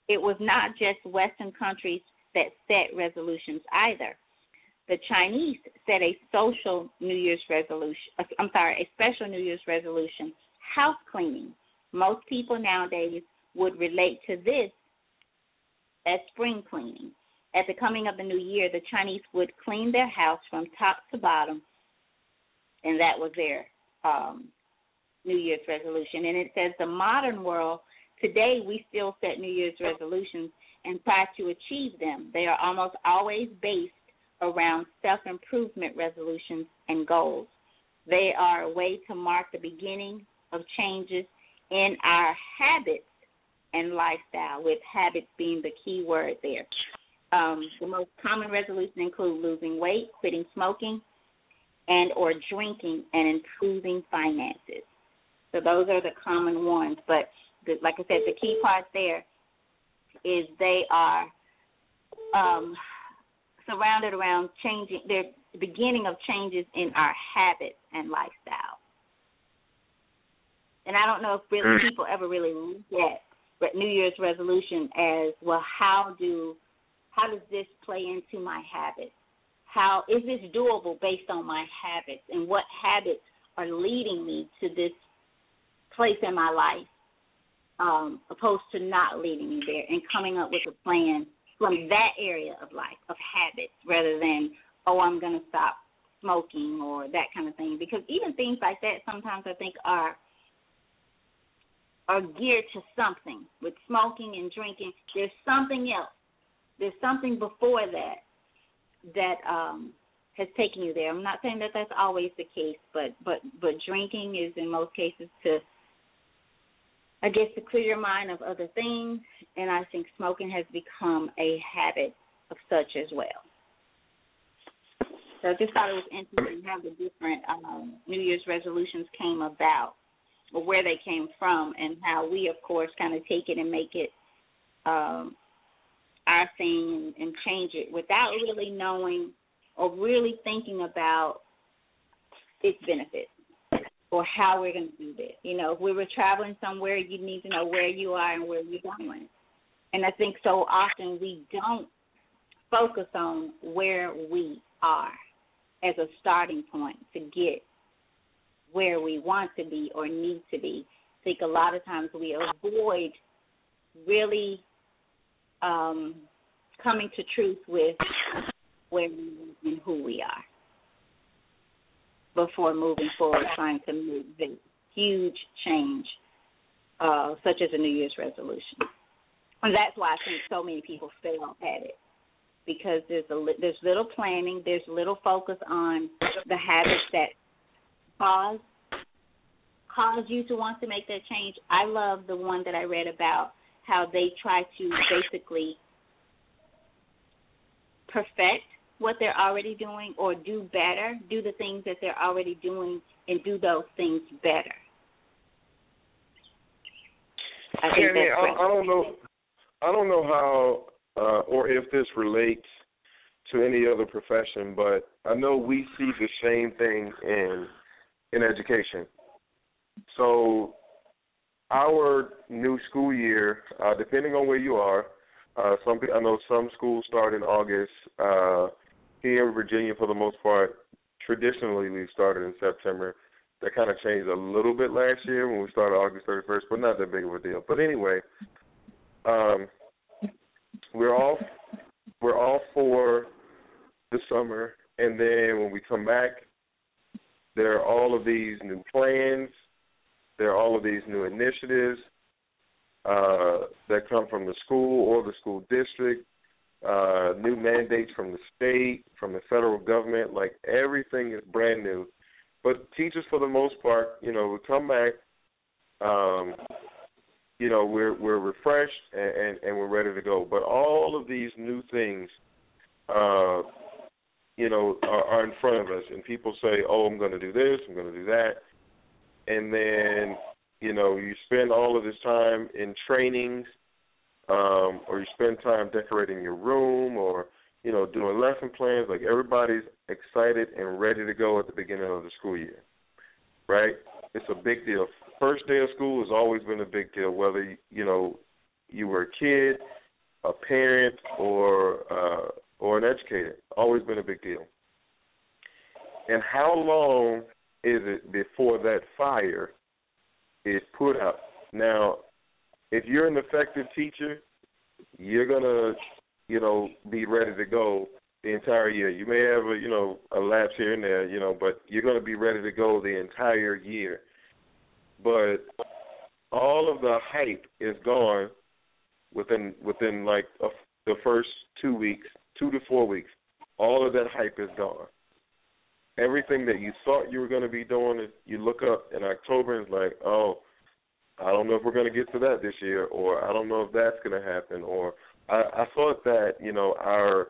it was not just Western countries that set resolutions either. the Chinese set a social New Year's resolution. I'm sorry, a special New Year's resolution, house cleaning. Most people nowadays would relate to this as spring cleaning. At the coming of the new year, the Chinese would clean their house from top to bottom, and that was their um, New Year's resolution. And it says the modern world today we still set New Year's resolutions and try to achieve them. They are almost always based around self improvement resolutions and goals. They are a way to mark the beginning of changes in our habits and lifestyle, with habits being the key word there. Um, the most common resolutions include losing weight, quitting smoking, and or drinking, and improving finances. So those are the common ones. But the, like I said, the key part there is they are um, surrounded around changing. They're the beginning of changes in our habits and lifestyle. And I don't know if really mm. people ever really look at New Year's resolution as well. How do how does this play into my habits? How is this doable based on my habits, and what habits are leading me to this place in my life, um, opposed to not leading me there, and coming up with a plan from that area of life of habits rather than oh I'm going to stop smoking or that kind of thing. Because even things like that sometimes I think are are geared to something. With smoking and drinking there's something else. There's something before that that um has taken you there. I'm not saying that that's always the case but but but drinking is in most cases to I guess to clear your mind of other things, and I think smoking has become a habit of such as well. So I just thought it was interesting how the different um, New Year's resolutions came about, or where they came from, and how we, of course, kind of take it and make it um, our thing and, and change it without really knowing or really thinking about its benefits or how we're going to do this. You know, if we were traveling somewhere, you need to know where you are and where you're going. And I think so often we don't focus on where we are as a starting point to get where we want to be or need to be. I think a lot of times we avoid really um, coming to truth with where we and who we are before moving forward, trying to make the huge change, uh, such as a New Year's resolution. And that's why I think so many people fail at it because there's a there's little planning, there's little focus on the habits that cause cause you to want to make that change. I love the one that I read about how they try to basically perfect what they're already doing or do better, do the things that they're already doing and do those things better. I think I, I don't know. I don't know how uh, or if this relates to any other profession, but I know we see the same thing in in education. So our new school year, uh, depending on where you are, uh, some I know some schools start in August. Uh, here in Virginia, for the most part, traditionally we started in September. That kind of changed a little bit last year when we started August 31st, but not that big of a deal. But anyway, um, we're all we're all for the summer, and then when we come back, there are all of these new plans. There are all of these new initiatives uh, that come from the school or the school district uh, new mandates from the state, from the federal government. Like everything is brand new. But teachers, for the most part, you know, we come back. Um, you know, we're we're refreshed and, and, and we're ready to go. But all of these new things, uh, you know, are, are in front of us, and people say, "Oh, I'm going to do this, I'm going to do that," and then you know, you spend all of this time in trainings um, or you spend time decorating your room or you know doing lesson plans. Like everybody's excited and ready to go at the beginning of the school year, right? It's a big deal. First day of school has always been a big deal, whether you know you were a kid, a parent, or uh, or an educator. Always been a big deal. And how long is it before that fire is put out? Now, if you're an effective teacher, you're gonna, you know, be ready to go the entire year. You may have a, you know, a lapse here and there, you know, but you're gonna be ready to go the entire year. But all of the hype is gone within within like a, the first two weeks, two to four weeks. All of that hype is gone. Everything that you thought you were going to be doing, you look up in October and it's like, oh, I don't know if we're going to get to that this year, or I don't know if that's going to happen, or I, I thought that you know our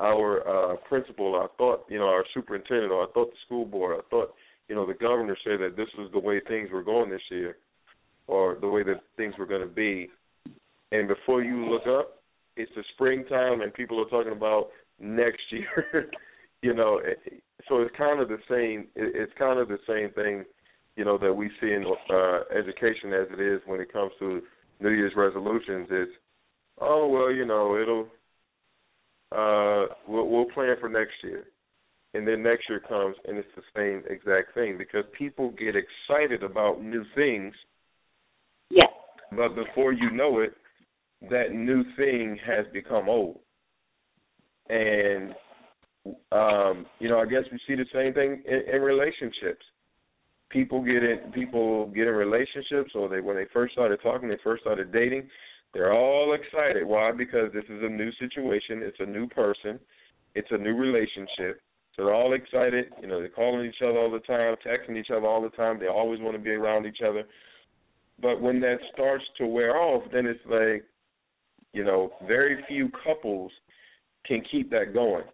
our uh, principal, I thought you know our superintendent, or I thought the school board, I thought you know the governor said that this was the way things were going this year, or the way that things were going to be, and before you look up, it's the springtime and people are talking about next (laughs) year. you know, so it's kind of the same. It's kind of the same thing, you know, that we see in uh, education as it is when it comes to New Year's resolutions. Is oh well, you know, it'll uh, we'll, we'll plan for next year, and then next year comes and it's the same exact thing because people get excited about new things. Yeah. But before you know it, that new thing has become old. And um, you know, I guess we see the same thing in, in relationships. People get in people get in relationships or they when they first started talking, they first started dating, they're all excited. Why? Because this is a new situation, it's a new person, it's a new relationship. So they're all excited, you know, they're calling each other all the time, texting each other all the time, they always want to be around each other. But when that starts to wear off, then it's like you know, very few couples can keep that going.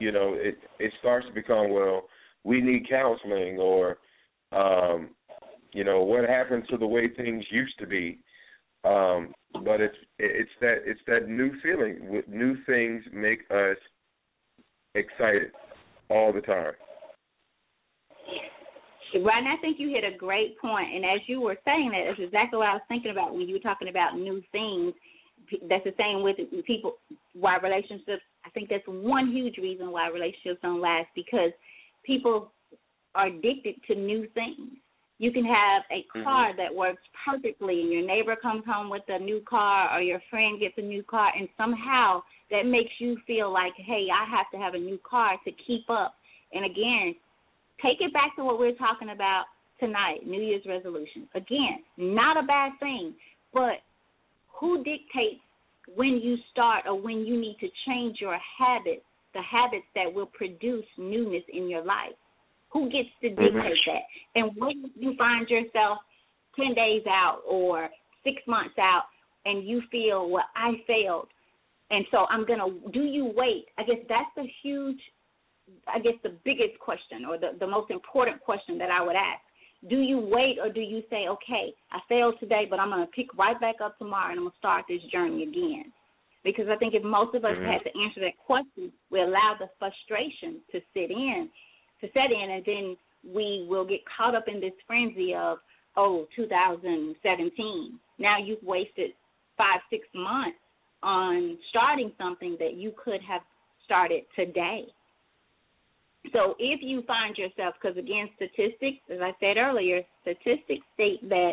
You know, it it starts to become well, we need counseling or um, you know, what happened to the way things used to be. Um, but it's it's that it's that new feeling. With new things make us excited all the time. And I think you hit a great point. And as you were saying that, that's exactly what I was thinking about when you were talking about new things. That's the same with people. Why relationships? I think that's one huge reason why relationships don't last because people are addicted to new things. You can have a mm-hmm. car mm-hmm. that works perfectly, and your neighbor comes home with a new car, or your friend gets a new car, and somehow that makes you feel like, hey, I have to have a new car to keep up. And again, Take it back to what we're talking about tonight, New Year's resolution. Again, not a bad thing, but who dictates when you start or when you need to change your habits, the habits that will produce newness in your life? Who gets to dictate that? And when you find yourself 10 days out or six months out and you feel, well, I failed, and so I'm going to, do you wait? I guess that's the huge I guess the biggest question or the, the most important question that I would ask. Do you wait or do you say, okay, I failed today, but I'm going to pick right back up tomorrow and I'm going to start this journey again? Because I think if most of us mm-hmm. had to answer that question, we allow the frustration to sit in, to set in, and then we will get caught up in this frenzy of, oh, 2017. Now you've wasted five, six months on starting something that you could have started today. So if you find yourself, because again, statistics, as I said earlier, statistics state that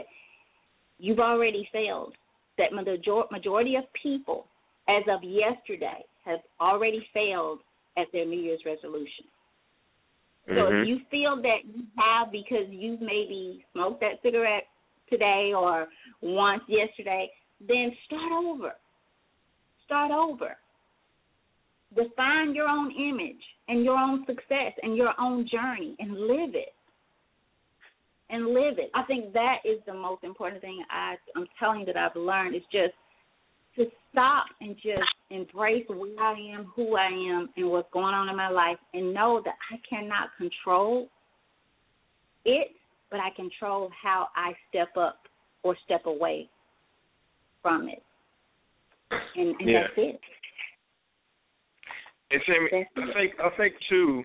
you've already failed. That the majority of people, as of yesterday, have already failed at their New Year's resolution. Mm-hmm. So if mm-hmm. you feel that you have because you maybe smoked that cigarette today or once yesterday, then start over. Start over define your own image and your own success and your own journey and live it and live it i think that is the most important thing i i'm telling you that i've learned is just stop and just embrace where i am who i am and what's going on in my life and know that i cannot control it but i control how i step up or step away from it and, and yeah. that's it and Sammy, I think I think too.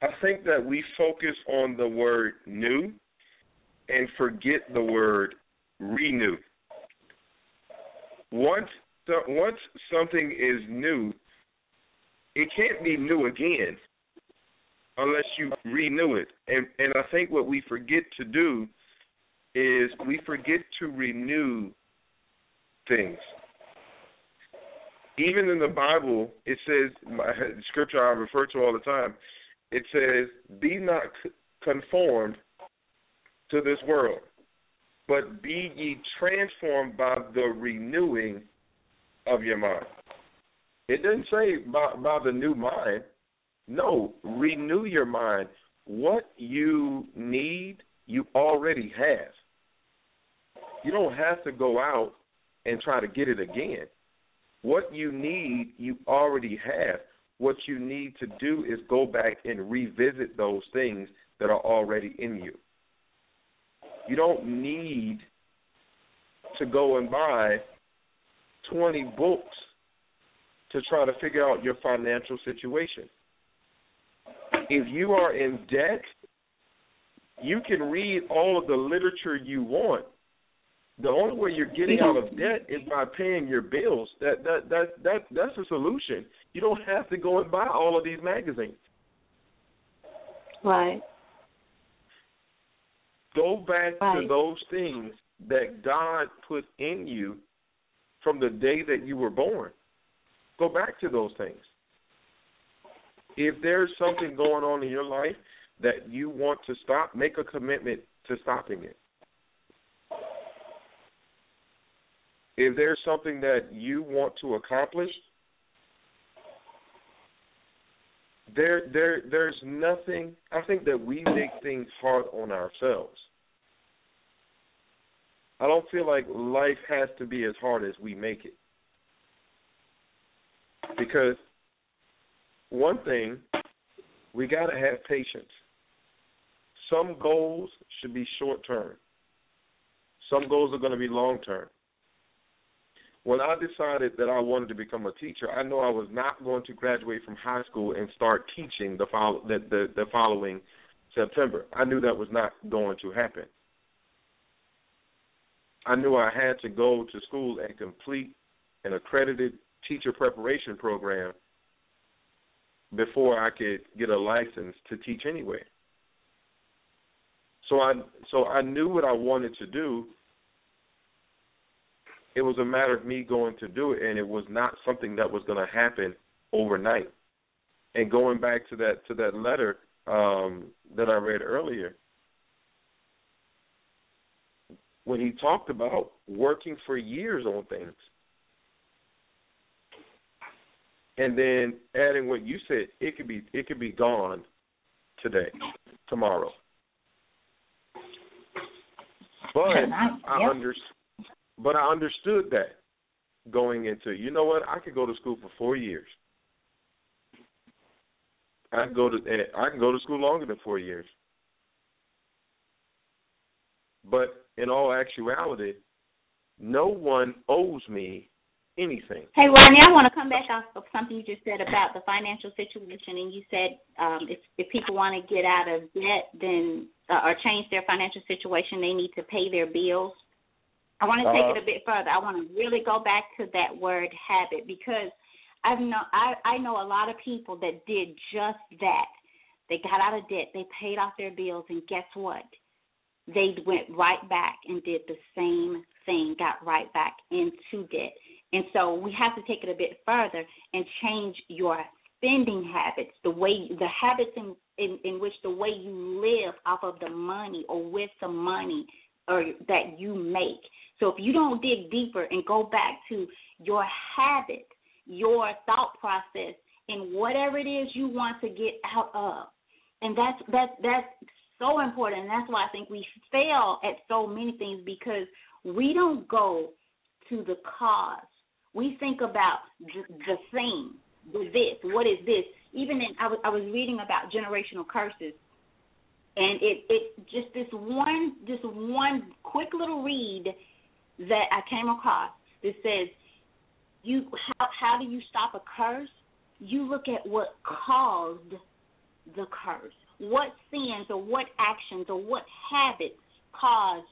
I think that we focus on the word new and forget the word renew. Once once something is new, it can't be new again unless you renew it. And and I think what we forget to do is we forget to renew things. Even in the Bible, it says, scripture I refer to all the time, it says, Be not conformed to this world, but be ye transformed by the renewing of your mind. It doesn't say by, by the new mind. No, renew your mind. What you need, you already have. You don't have to go out and try to get it again. What you need, you already have. What you need to do is go back and revisit those things that are already in you. You don't need to go and buy 20 books to try to figure out your financial situation. If you are in debt, you can read all of the literature you want. The only way you're getting out of debt is by paying your bills. That that that that that's a solution. You don't have to go and buy all of these magazines. Right. Go back right. to those things that God put in you from the day that you were born. Go back to those things. If there's something going on in your life that you want to stop, make a commitment to stopping it. If there's something that you want to accomplish, there there there's nothing I think that we make things hard on ourselves. I don't feel like life has to be as hard as we make it. Because one thing, we got to have patience. Some goals should be short term. Some goals are going to be long term. When I decided that I wanted to become a teacher, I know I was not going to graduate from high school and start teaching the follow, the, the, the following September. I knew that was not going to happen. I knew I had to go to school and complete an accredited teacher preparation program before I could get a license to teach anywhere. So I so I knew what I wanted to do. It was a matter of me going to do it and it was not something that was going to happen overnight. And going back to that to that letter um that I read earlier, when he talked about working for years on things. And then adding what you said, it could be it could be gone today, tomorrow. But I under, but I understood that going into you know what I could go to school for four years. I can go to I can go to school longer than four years. But in all actuality, no one owes me anything. Hey, Rodney, I want to come back off of something you just said about the financial situation, and you said um, if if people want to get out of debt, then uh, or change their financial situation, they need to pay their bills. I want to take uh, it a bit further. I want to really go back to that word habit because I've know I I know a lot of people that did just that. They got out of debt, they paid off their bills, and guess what? they went right back and did the same thing, got right back into debt. And so we have to take it a bit further and change your spending habits, the way the habits in, in, in which the way you live off of the money or with the money or that you make. So if you don't dig deeper and go back to your habit, your thought process, and whatever it is you want to get out of, and that's that's that's so important. And that's why I think we fail at so many things because we don't go to the cause. We think about the, thing, the this, what is this? Even in, I was, I was reading about generational curses, and it it just this one this one quick little read that I came across that says you how how do you stop a curse? You look at what caused the curse what sins or what actions or what habits caused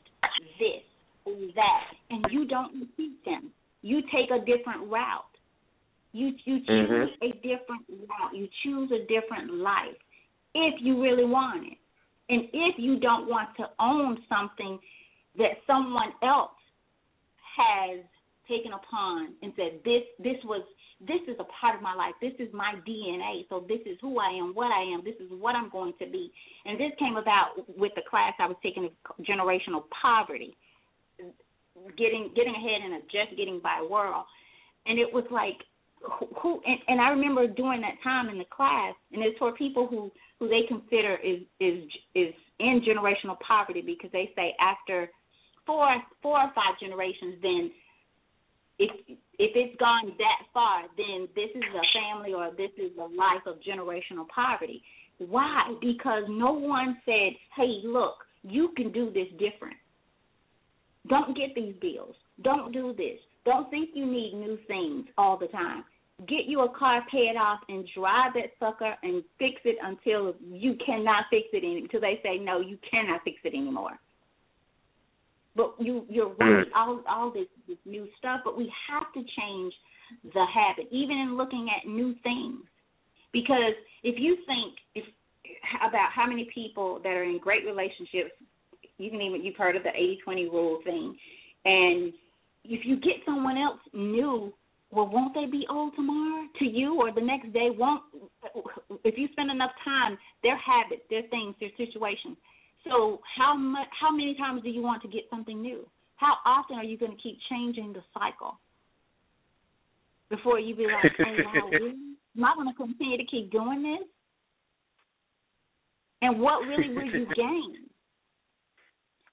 this or that, and you don't repeat them. You take a different route. You you choose mm-hmm. a different route. You choose a different life if you really want it. And if you don't want to own something that someone else has taken upon and said this this was this is a part of my life. This is my DNA. So this is who I am, what I am. This is what I'm going to be. And this came about with the class I was taking, generational poverty, getting getting ahead in a just getting by world. And it was like who and, and I remember during that time in the class, and it's for people who who they consider is is is in generational poverty because they say after four four or five generations, then if if it's gone that far, then this is a family or this is a life of generational poverty. Why? Because no one said, "Hey, look, you can do this different. Don't get these bills. Don't do this. Don't think you need new things all the time. Get you a car, pay it off, and drive that sucker and fix it until you cannot fix it any, until they say no, you cannot fix it anymore. But you you're right, mm. all all this, this new stuff, but we have to change the habit, even in looking at new things. Because if you think if about how many people that are in great relationships, you can even you've heard of the eighty twenty rule thing, and if you get someone else new, well, won't they be old tomorrow to you or the next day? Won't if you spend enough time, their habits, their things, their situations. So how much? How many times do you want to get something new? How often are you going to keep changing the cycle before you be like, "Oh wow, (laughs) really? am I going to continue to keep doing this?" And what really will you gain?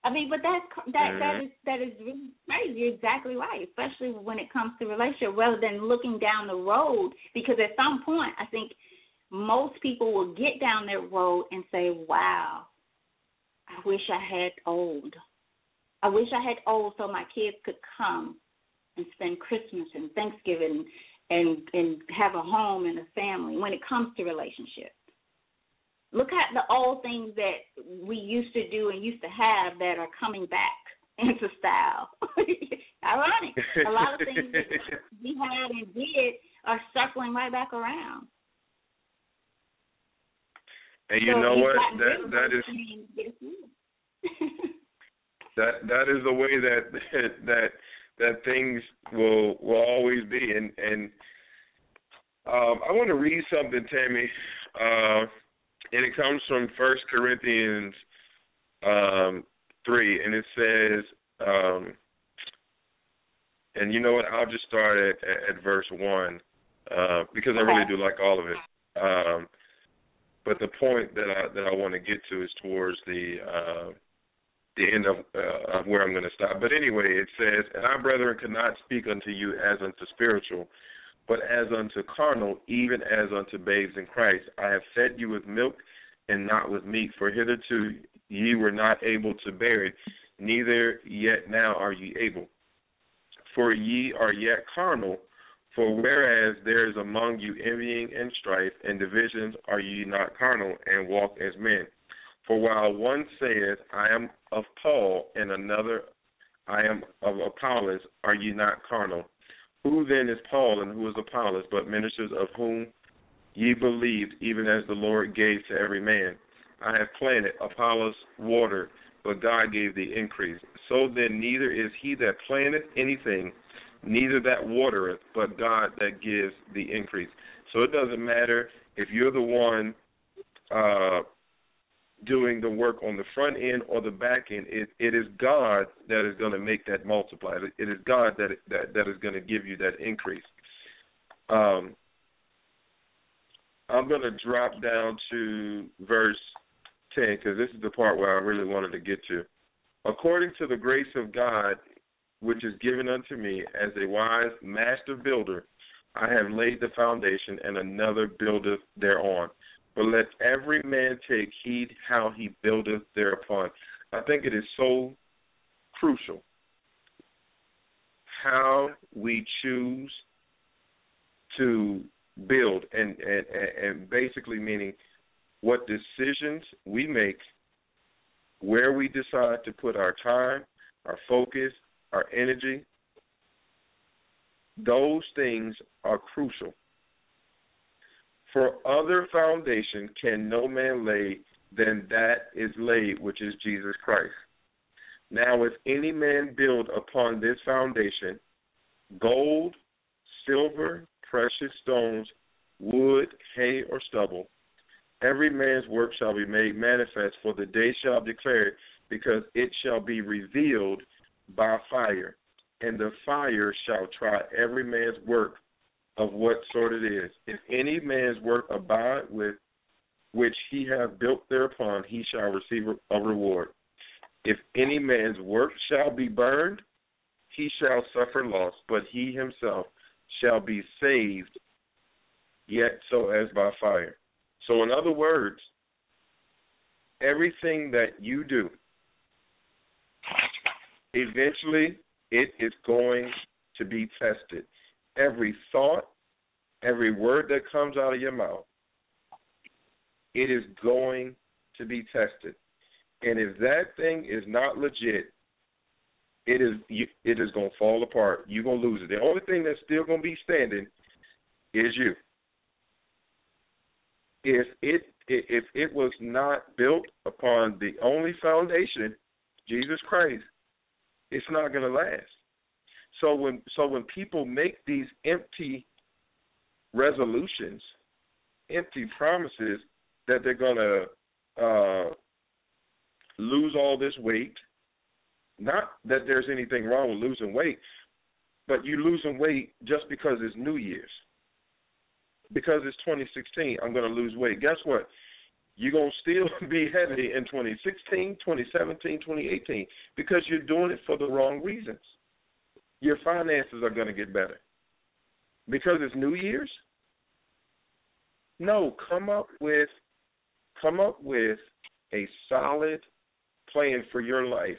I mean, but that's that mm-hmm. that is that is really crazy. You're exactly right, especially when it comes to relationship, rather than looking down the road. Because at some point, I think most people will get down that road and say, "Wow, I wish I had old. I wish I had old so my kids could come and spend Christmas and Thanksgiving and and have a home and a family." When it comes to relationships Look at the old things that we used to do and used to have that are coming back (laughs) into style. (laughs) Ironic. A lot of things that (laughs) we had and did are circling right back around. And you so know what? That that is that that is the way that that that things will will always be. And and um, I want to read something, Tammy. Uh, and it comes from First Corinthians um, three, and it says, um, and you know what? I'll just start at, at, at verse one uh, because I really do like all of it. Um, but the point that I that I want to get to is towards the uh, the end of, uh, of where I'm going to stop. But anyway, it says, "And our brethren could not speak unto you as unto spiritual." But as unto carnal, even as unto babes in Christ. I have fed you with milk and not with meat, for hitherto ye were not able to bear it, neither yet now are ye able. For ye are yet carnal, for whereas there is among you envying and strife and divisions, are ye not carnal, and walk as men? For while one saith, I am of Paul, and another, I am of Apollos, are ye not carnal? Who then is Paul and who is Apollos, but ministers of whom ye believed, even as the Lord gave to every man? I have planted, Apollos watered, but God gave the increase. So then neither is he that planteth anything, neither that watereth, but God that gives the increase. So it doesn't matter if you're the one uh, doing the work on the front end or the back end. It it is God that is going to make that multiply. It is God that that that is going to give you that increase. Um, I'm going to drop down to verse 10 because this is the part where I really wanted to get to. According to the grace of God, which is given unto me as a wise master builder, I have laid the foundation, and another buildeth thereon. But let every man take heed how he buildeth thereupon. I think it is so crucial how we choose to build and, and and basically meaning what decisions we make where we decide to put our time our focus our energy those things are crucial. For other foundation can no man lay than that is laid, which is Jesus Christ. Now, if any man build upon this foundation gold, silver, precious stones, wood, hay, or stubble, every man's work shall be made manifest, for the day shall declare it, because it shall be revealed by fire, and the fire shall try every man's work of what sort it is. If any man's work abide with which he hath built thereupon, he shall receive a reward. If any man's work shall be burned, he shall suffer loss, but he himself shall be saved, yet so as by fire. So, in other words, everything that you do, eventually it is going to be tested. Every thought, every word that comes out of your mouth, it is going to be tested. And if that thing is not legit, it is it is going to fall apart. You're going to lose it. The only thing that's still going to be standing is you. If it if it was not built upon the only foundation, Jesus Christ, it's not going to last. So when so when people make these empty resolutions, empty promises that they're going to uh, lose all this weight, not that there's anything wrong with losing weight, but you losing weight just because it's New Year's. Because it's 2016, I'm going to lose weight. Guess what? You're going to still (laughs) be heavy in 2016, 2017, 2018 because you're doing it for the wrong reasons. Your finances are going to get better. Because it's New Year's? No, come up with come up with a solid plan for your life,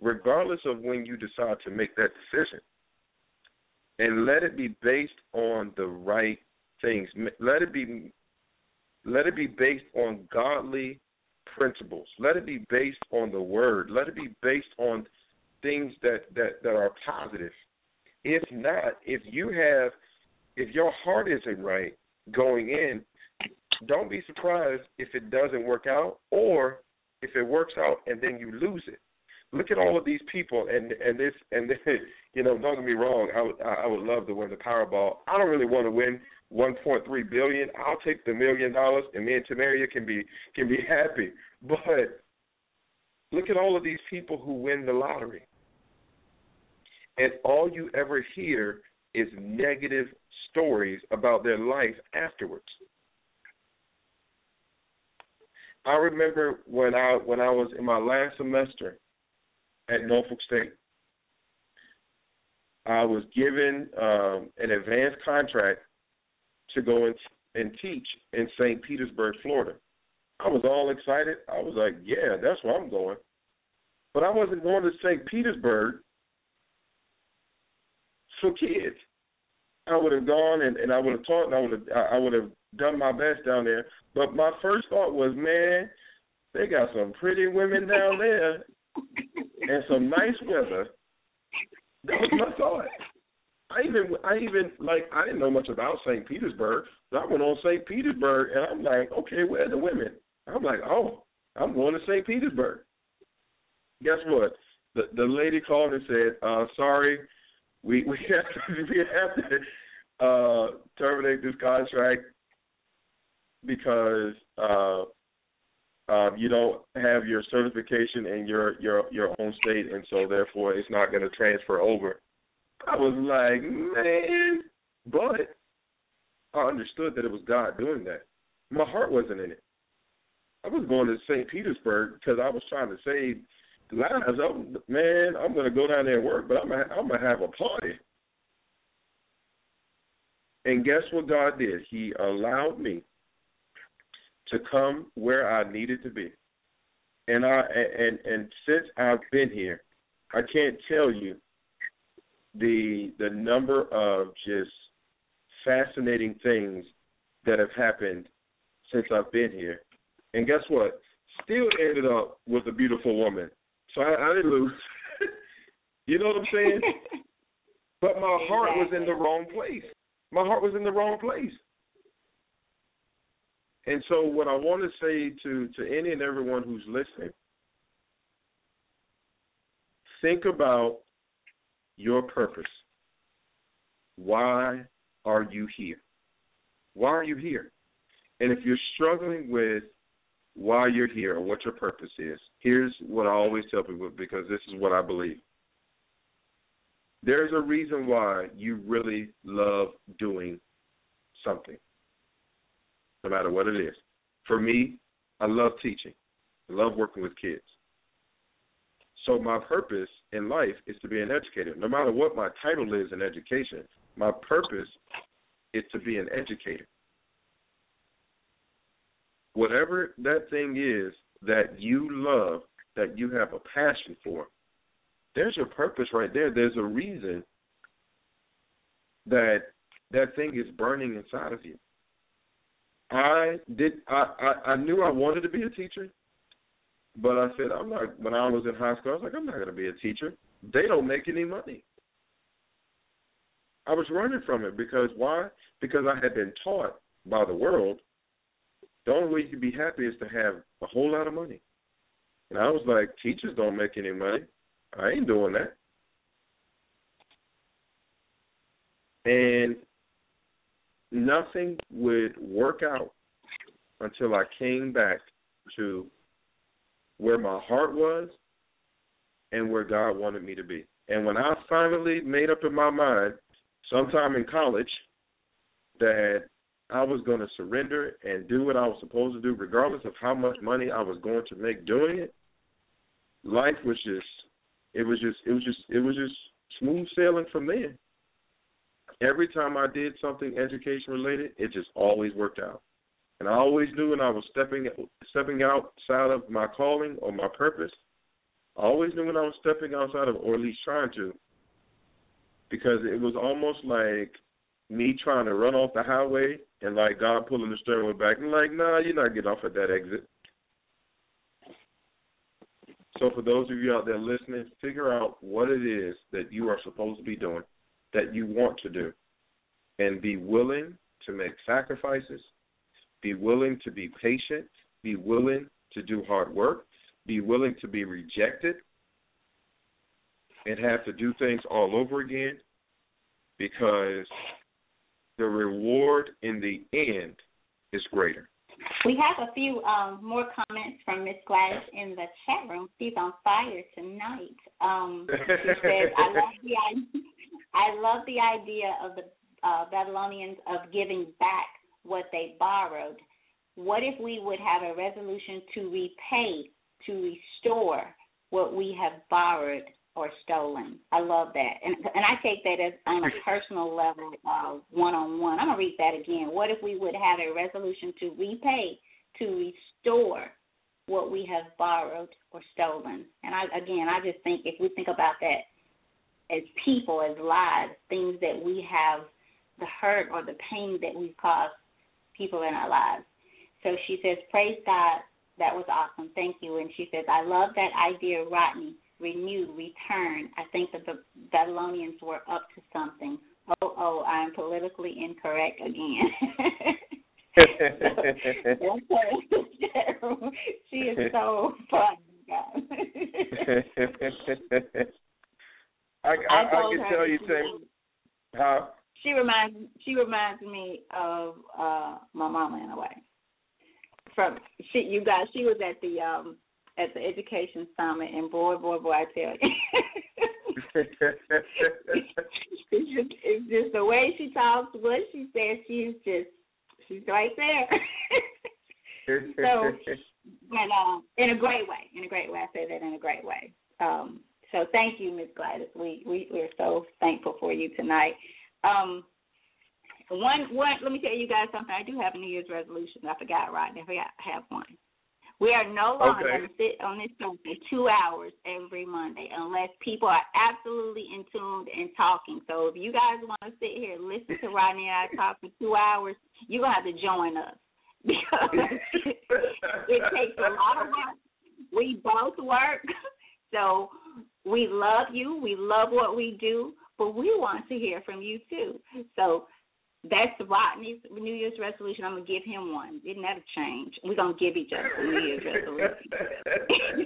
regardless of when you decide to make that decision. And let it be based on the right things. Let it be let it be based on godly principles. Let it be based on the word. Let it be based on things that, that, that are positive. If not, if you have if your heart isn't right going in, don't be surprised if it doesn't work out or if it works out and then you lose it. Look at all of these people and and this and this, (laughs) you know, don't get me wrong, I I would love to win the Powerball. I don't really want to win 1.3 billion. I'll take the million dollars and me and Tamaria can be can be happy. But look at all of these people who win the lottery. And all you ever hear is negative stories about their life afterwards. I remember when I when I was in my last semester at Norfolk State, I was given um, an advanced contract to go and, and teach in St. Petersburg, Florida. I was all excited. I was like, "Yeah, that's where I'm going." But I wasn't going to St. Petersburg for kids. I would have gone and, and I would have taught and I would have I would have done my best down there. But my first thought was, man, they got some pretty women down there and some nice weather. That was my thought. I even I even like I didn't know much about St. Petersburg. So I went on St. Petersburg and I'm like, okay, where are the women? I'm like, oh, I'm going to St. Petersburg. Guess what? The the lady called and said, uh, sorry, we we (laughs) have to, we have to uh, terminate this contract because uh, uh, you don't have your certification in your your your own state, and so therefore it's not going to transfer over. I was like, man, but I understood that it was God doing that. My heart wasn't in it. I was going to St. Petersburg because I was trying to save lives. I'm, man, I'm to go down there and work, but I'm gonna, I'm to have a party. And guess what God did? He allowed me to come where I needed to be. And I and and since I've been here, I can't tell you the the number of just fascinating things that have happened since I've been here. And guess what? Still ended up with a beautiful woman. So I, I didn't lose. (laughs) you know what I'm saying? (laughs) But my exactly. heart was in the wrong place. My heart was in the wrong place. And so what I want to say to, to any and everyone who's listening, think about your purpose. Why are you here? Why are you here? And if you're struggling with why you're here or what your purpose is, here's what I always tell people because this is what I believe. There's a reason why you really love doing something, no matter what it is. For me, I love teaching. I love working with kids. So my purpose in life is to be an educator. No matter what my title is in education, my purpose is to be an educator. Whatever that thing is that you love, that you have a passion for, there's your purpose right there. There's a reason that that thing is burning inside of you. I did I, I, I knew I wanted to be a teacher, but I said I'm not when I was in high school, I was like, I'm not gonna be a teacher. They don't make any money. I was running from it because why? Because I had been taught by the world the only way you can be happy is to have a whole lot of money. And I was like, teachers don't make any money. I ain't doing that. And nothing would work out until I came back to where my heart was and where God wanted me to be. And when I finally made up in my mind, sometime in college, that I was going to surrender and do what I was supposed to do, regardless of how much money I was going to make doing it, life was just it was just it was just it was just smooth sailing from there. Every time I did something education related, it just always worked out. And I always knew when I was stepping stepping outside of my calling or my purpose, I always knew when I was stepping outside of or at least trying to. Because it was almost like me trying to run off the highway and like God pulling the steering wheel back. And like, nah, you're not getting off at that exit. So for those of you out there listening, figure out what it is that you are supposed to be doing, that you want to do, and be willing to make sacrifices, be willing to be patient, be willing to do hard work, be willing to be rejected, and have to do things all over again. Because the reward in the end is greater. We have a few um, more comments from Miss Gladys in the chat room. She's on fire tonight. Um, she says, "I love (laughs) the I love the idea of the uh, Babylonians of giving back what they borrowed. What if we would have a resolution to repay, to restore what we have borrowed or stolen. I love that, and and I take that as on a personal level, one on one. I'm gonna read that again. What if we would have a resolution to repay, to restore what we have borrowed or stolen? And I again, I just think if we think about that as people, as lives, things that we have, the hurt or the pain that we've caused people in our lives. So she says, praise God. That was awesome. Thank you. And she says, I love that idea, Rodney renew, return. I think that the Babylonians were up to something. Oh, oh, I'm politically incorrect again. (laughs) she is so fun, guys. I, I, I, I can tell you, Tim. Huh? She reminds she reminds me of uh my mama in a way. From she, you guys, she was at the um at the education summit, and boy, boy, boy, I tell you, it's just it's just the way she talks, what she says. She's just she's right there. (laughs) so, but um, in a great way, in a great way. I say that in a great way. Um, so thank you, Miss Gladys. We we we're so thankful for you tonight. Um, one one. Let me tell you guys something. I do have a New Year's resolution. I forgot right. I forgot I have one. We are no longer okay. going to sit on this phone for two hours every Monday unless people are absolutely in tune and talking. So if you guys want to sit here and listen to Rodney and I talk for two hours, you're going to have to join us (laughs) because it takes a lot of work. We both work. (laughs) So we love you. We love what we do. but we want to hear from you too. So that's Rodney's New Year's resolution. I'm gonna give him one. Didn't that change? We're gonna give each other a New Year's resolution. (laughs)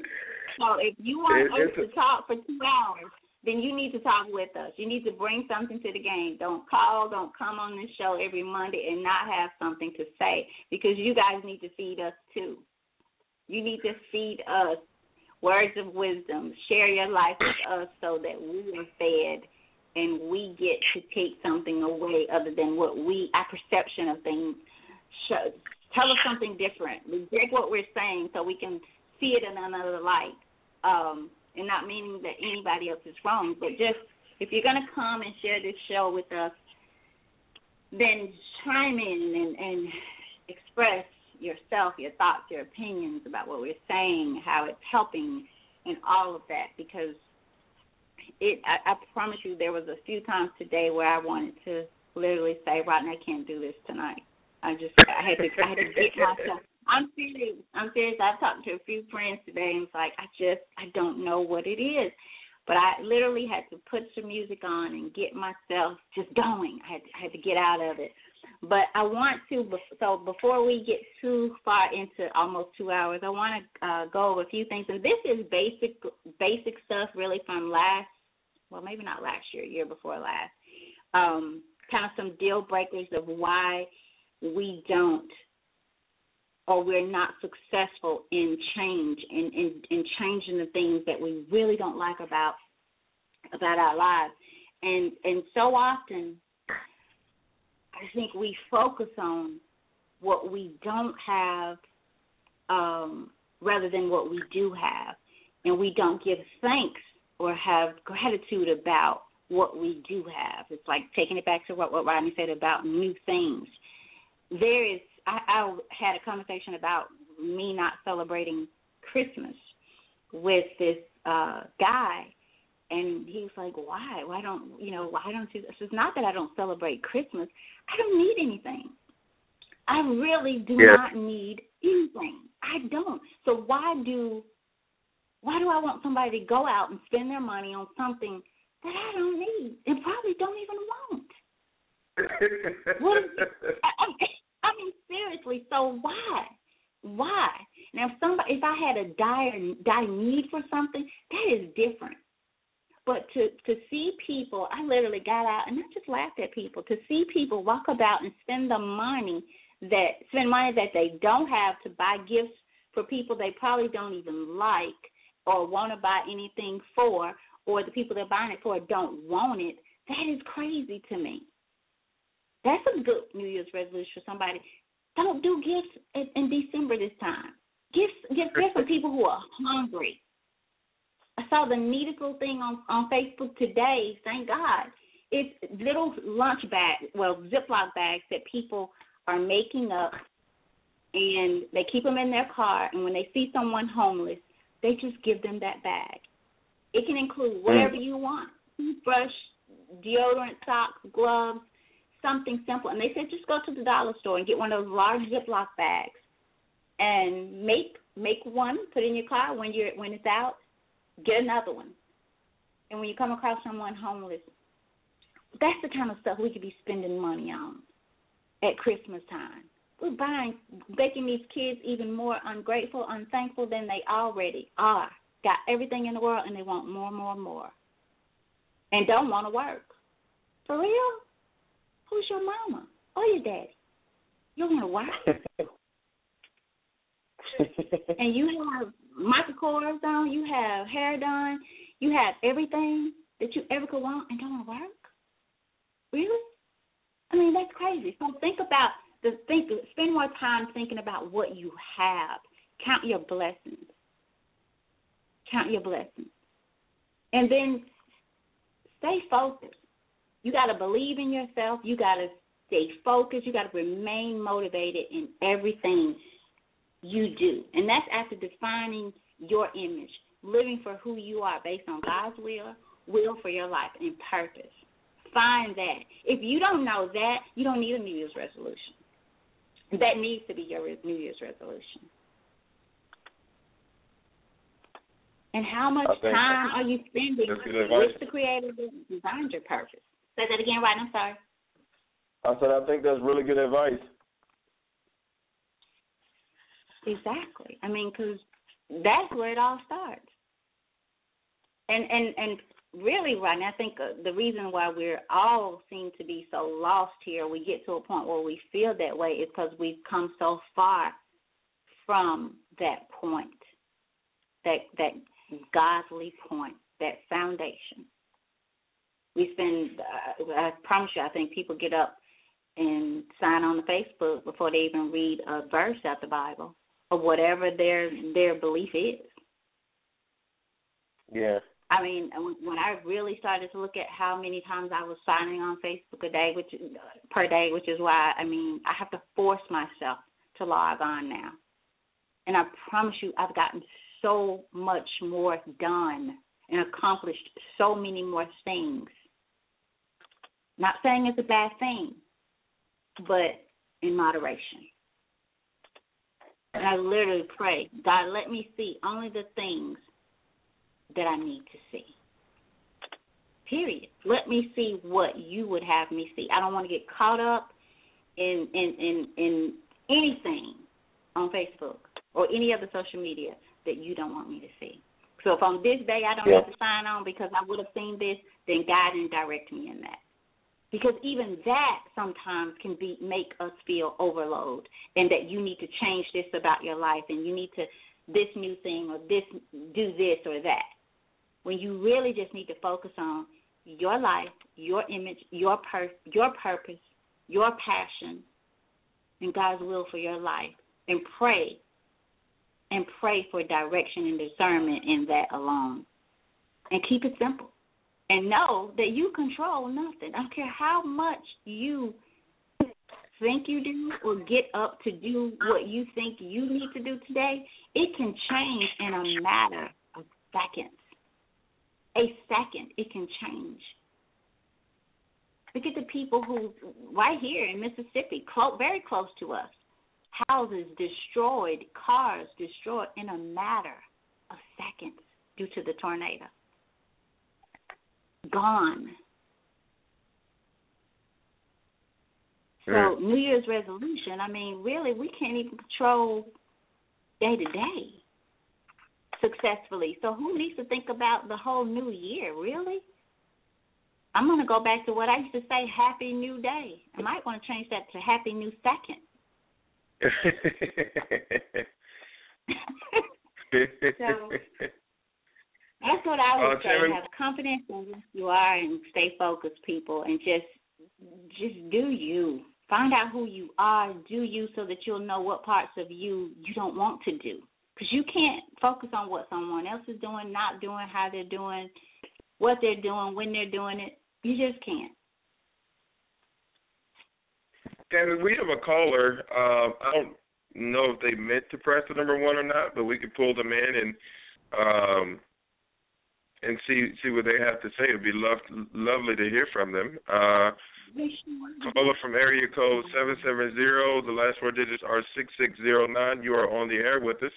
so if you want us to talk for two hours, then you need to talk with us. You need to bring something to the game. Don't call, don't come on this show every Monday and not have something to say because you guys need to feed us too. You need to feed us words of wisdom. Share your life with us so that we are fed and we get to take something away other than what we our perception of things show, tell us something different. Reject what we're saying so we can see it in another light. Um and not meaning that anybody else is wrong but just if you're going to come and share this show with us then chime in and, and express yourself your thoughts your opinions about what we're saying how it's helping and all of that because it I, I promise you there was a few times today where I wanted to literally say, Rodney, I can't do this tonight. I just I had to I had to get myself I'm serious. I'm serious. I've talked to a few friends today and it's like I just I don't know what it is. But I literally had to put some music on and get myself just going. I had to, I had to get out of it. But I want to so before we get too far into almost two hours, I want to uh, go over a few things. And this is basic basic stuff really from last well, maybe not last year, year before last, um, kind of some deal breakers of why we don't or we're not successful in change in, in, in changing the things that we really don't like about about our lives. And and so often I think we focus on what we don't have um, rather than what we do have. And we don't give thanks or have gratitude about what we do have. It's like taking it back to what, what Rodney said about new things. There is, I, I had a conversation about me not celebrating Christmas with this uh guy and he was like, Why? Why don't you know, why don't you it's not that I don't celebrate Christmas. I don't need anything. I really do yeah. not need anything. I don't. So why do why do I want somebody to go out and spend their money on something that I don't need and probably don't even want? what is, I, (laughs) I mean, seriously. So why? Why? Now, if somebody, if I had a dire, dire need for something, that is different. But to to see people, I literally got out and I just laughed at people. To see people walk about and spend the money that spend money that they don't have to buy gifts for people they probably don't even like or want to buy anything for, or the people they're buying it for don't want it, that is crazy to me. That's a good New Year's resolution for somebody. Don't do gifts in, in December this time. Gifts, gifts, gifts for people who are hungry. I saw the neatest little thing on on Facebook today. Thank God. It's little lunch bags, well, Ziploc bags that people are making up, and they keep them in their car. And when they see someone homeless, they just give them that bag. It can include whatever mm. you want toothbrush, deodorant, socks, gloves, something simple. And they said just go to the dollar store and get one of those large Ziploc bags and make make one, put in your car when you're when it's out, get another one. And when you come across someone homeless, that's the kind of stuff we could be spending money on at Christmas time we're buying, making these kids even more ungrateful, unthankful than they already are. Got everything in the world and they want more, more, more, and don't want to work. For real? Who's your mama or your daddy? You want to work? (laughs) and you have Michael Kors on, you have hair done, you have everything that you ever could want and don't want to work? Really? I mean, that's crazy. So think about to think spend more time thinking about what you have. Count your blessings. Count your blessings. And then stay focused. You got to believe in yourself. You got to stay focused. You got to remain motivated in everything you do. And that's after defining your image, living for who you are based on God's will, will for your life, and purpose. Find that. If you don't know that, you don't need a New Year's resolution. That needs to be your New Year's resolution. And how much time are you spending with the creator that designed your purpose? Say that again, right? I'm sorry. I said I think that's really good advice. Exactly. I mean, because that's where it all starts. And and and really, right now, I think uh, the reason why we're all seem to be so lost here, we get to a point where we feel that way, is because we've come so far from that point, that that godly point, that foundation. We spend, uh, I promise you, I think people get up and sign on the Facebook before they even read a verse out of the Bible or whatever their their belief is. Yeah. I mean, when I really started to look at how many times I was signing on Facebook a day, which per day, which is why I mean I have to force myself to log on now. And I promise you, I've gotten so much more done and accomplished so many more things. Not saying it's a bad thing, but in moderation. And I literally pray, God, let me see only the things that I need to see. Period. Let me see what you would have me see. I don't want to get caught up in in in, in anything on Facebook or any other social media that you don't want me to see. So if on this day I don't yeah. have to sign on because I would have seen this, then guide and direct me in that. Because even that sometimes can be make us feel overload and that you need to change this about your life and you need to this new thing or this do this or that. When you really just need to focus on your life, your image, your pur- your purpose, your passion, and God's will for your life, and pray and pray for direction and discernment in that alone. And keep it simple. And know that you control nothing. I don't care how much you think you do or get up to do what you think you need to do today, it can change in a matter of seconds. A second, it can change. Look at the people who, right here in Mississippi, close, very close to us, houses destroyed, cars destroyed in a matter of seconds due to the tornado. Gone. So New Year's resolution, I mean, really we can't even control day to day successfully. So who needs to think about the whole new year, really? I'm going to go back to what I used to say, Happy New Day. I might want to change that to Happy New Second (laughs) so that's what I would uh, say. Have confidence in who you are and stay focused, people, and just just do you. Find out who you are, do you, so that you'll know what parts of you you don't want to do. Because you can't focus on what someone else is doing, not doing, how they're doing, what they're doing, when they're doing it. You just can't. Tammy, we have a caller. Um, I don't know if they meant to press the number one or not, but we could pull them in and um, and see see what they have to say. It'd be love, lovely to hear from them. Uh, caller from area code seven seven zero. The last four digits are six six zero nine. You are on the air with us.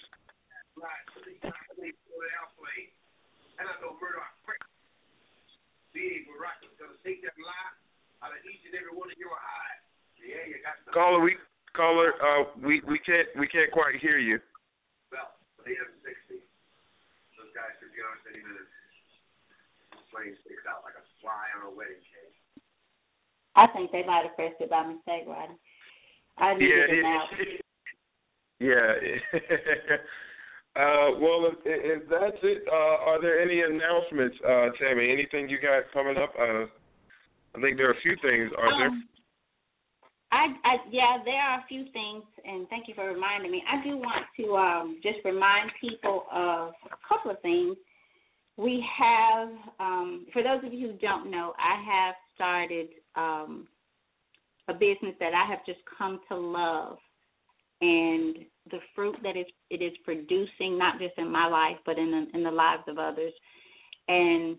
Caller, we caller, uh, we we can't we can't quite hear you. Well, they have sixty. Those guys for John said even plane sticks out like a fly on a wedding cake. I think they might have pressed it by mistake, right? I needed yeah, it out. yeah. (laughs) uh, well, if, if that's it, uh, are there any announcements, uh, Tammy? Anything you got coming up? Uh, I think there are a few things. Are um, there? I, I yeah, there are a few things, and thank you for reminding me. I do want to um, just remind people of a couple of things. We have, um, for those of you who don't know, I have started um, a business that I have just come to love, and the fruit that it, it is producing, not just in my life, but in the, in the lives of others. And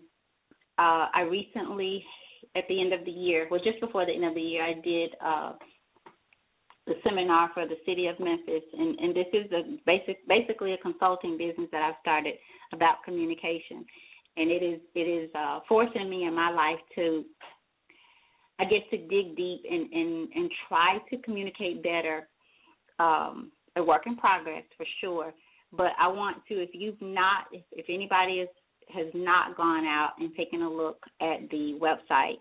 uh, I recently at the end of the year, well, just before the end of the year, I did uh, the seminar for the city of Memphis, and, and this is a basic, basically a consulting business that I've started about communication, and it is it is uh, forcing me in my life to, I guess, to dig deep and and and try to communicate better. Um, a work in progress for sure, but I want to. If you've not, if, if anybody is has not gone out and taken a look at the website,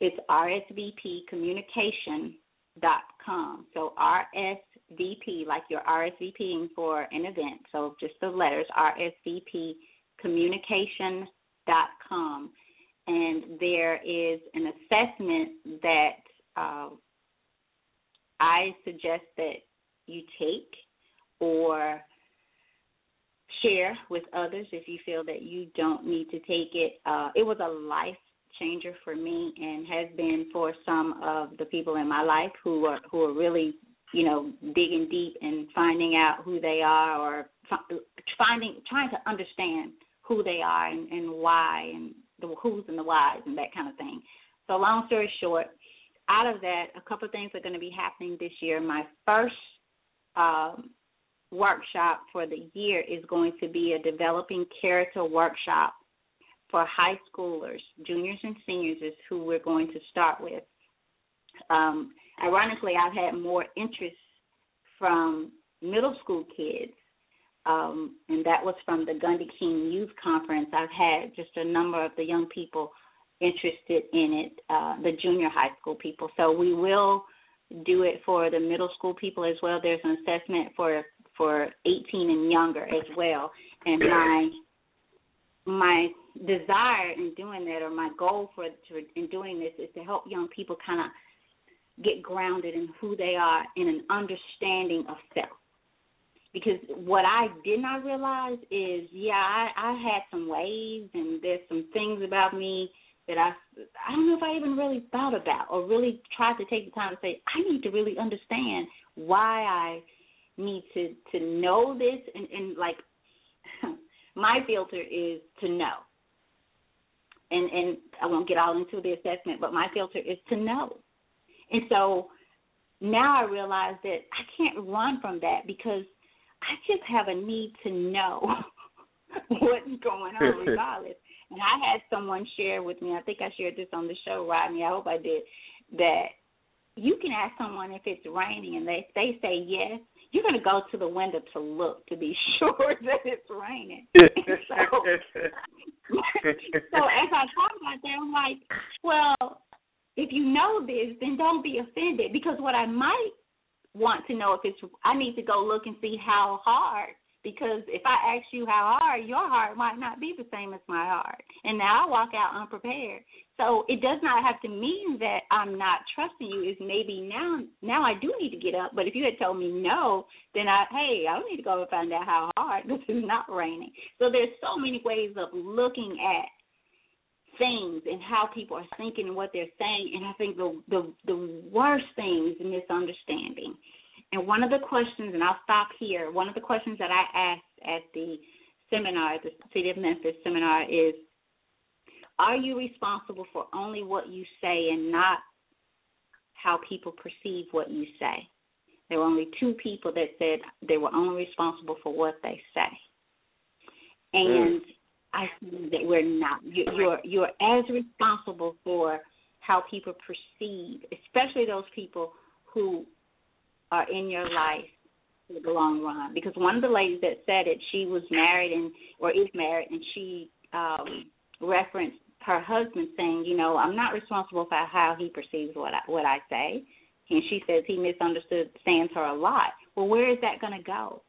it's rsvpcommunication.com. So RSVP, like you're RSVPing for an event. So just the letters rsvpcommunication.com. And there is an assessment that uh, I suggest that you take or share with others if you feel that you don't need to take it. Uh, it was a life changer for me and has been for some of the people in my life who are who are really you know digging deep and finding out who they are or finding trying to understand who they are and, and why and the who's and the whys and that kind of thing. So long story short, out of that, a couple of things are going to be happening this year. My first um, workshop for the year is going to be a developing character workshop for high schoolers, juniors and seniors is who we're going to start with. Um, ironically, I've had more interest from middle school kids, um, and that was from the Gundy King Youth Conference. I've had just a number of the young people interested in it, uh, the junior high school people. So we will do it for the middle school people as well. There's an assessment for for 18 and younger as well. And my my desire in doing that, or my goal for to, in doing this, is to help young people kind of get grounded in who they are in an understanding of self. Because what I did not realize is, yeah, I, I had some ways, and there's some things about me that I I don't know if I even really thought about or really tried to take the time to say I need to really understand why I need to to know this and and like (laughs) my filter is to know. And and I won't get all into the assessment, but my filter is to know. And so now I realize that I can't run from that because I just have a need to know (laughs) what's going on (laughs) regardless. And I had someone share with me, I think I shared this on the show, Rodney, I hope I did, that you can ask someone if it's raining and they they say yes, you're going to go to the window to look to be (laughs) sure that it's raining. (laughs) so, so as I thought about that, I'm like, well, if you know this, then don't be offended because what I might want to know if it's I need to go look and see how hard because if I ask you how hard, your heart might not be the same as my heart. And now I walk out unprepared. So it does not have to mean that I'm not trusting you. Is maybe now now I do need to get up. But if you had told me no, then I hey I don't need to go and find out how hard (laughs) this is not raining. So there's so many ways of looking at things and how people are thinking and what they're saying. And I think the the the worst thing is misunderstanding. And one of the questions, and I'll stop here. One of the questions that I asked at the seminar, the City of Memphis seminar, is are you responsible for only what you say and not how people perceive what you say? There were only two people that said they were only responsible for what they say. And mm. I think that we're not. You're you're as responsible for how people perceive, especially those people who are in your life for the long run. Because one of the ladies that said it, she was married and or is married, and she um referenced her husband saying, you know, I'm not responsible for how he perceives what I, what I say. And she says he misunderstood stands her a lot. Well, where is that going to go?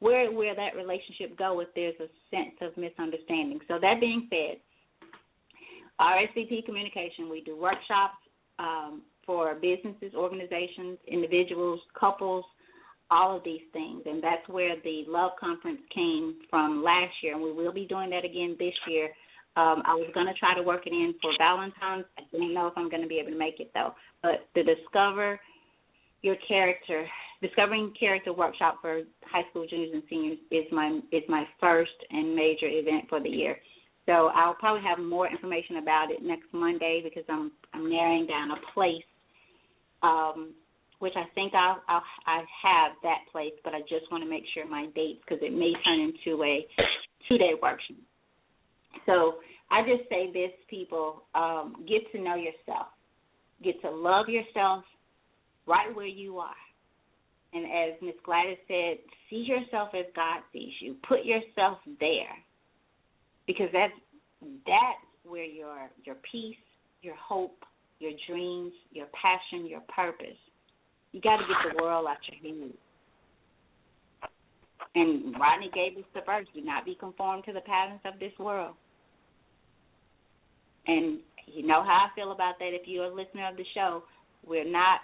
Where will that relationship go if there's a sense of misunderstanding? So that being said, RSVP communication, we do workshops um, for businesses, organizations, individuals, couples, all of these things. And that's where the Love Conference came from last year. And we will be doing that again this year um, I was going to try to work it in for Valentine's. I didn't know if I'm going to be able to make it though. But the Discover Your Character, Discovering Character workshop for high school juniors and seniors is my is my first and major event for the year. So I'll probably have more information about it next Monday because I'm I'm narrowing down a place um, which I think I'll, I'll I have that place, but I just want to make sure my dates because it may turn into a two day workshop. So I just say this, people, um, get to know yourself, get to love yourself right where you are. And as Miss Gladys said, see yourself as God sees you. Put yourself there, because that's that's where your your peace, your hope, your dreams, your passion, your purpose. You got to get the world out your head. And Rodney gave us the verse: "Do not be conformed to the patterns of this world." And you know how I feel about that. If you're a listener of the show, we're not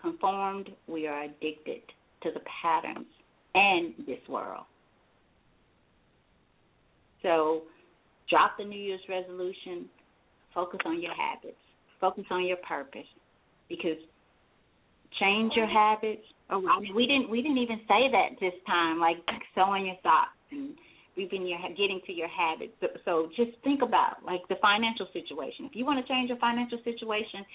conformed. We are addicted to the patterns and this world. So, drop the New Year's resolution. Focus on your habits. Focus on your purpose, because change your habits. Oh, I mean, we didn't we didn't even say that this time. Like sewing your socks and reaping your getting to your habits. So, so just think about like the financial situation. If you want to change your financial situation,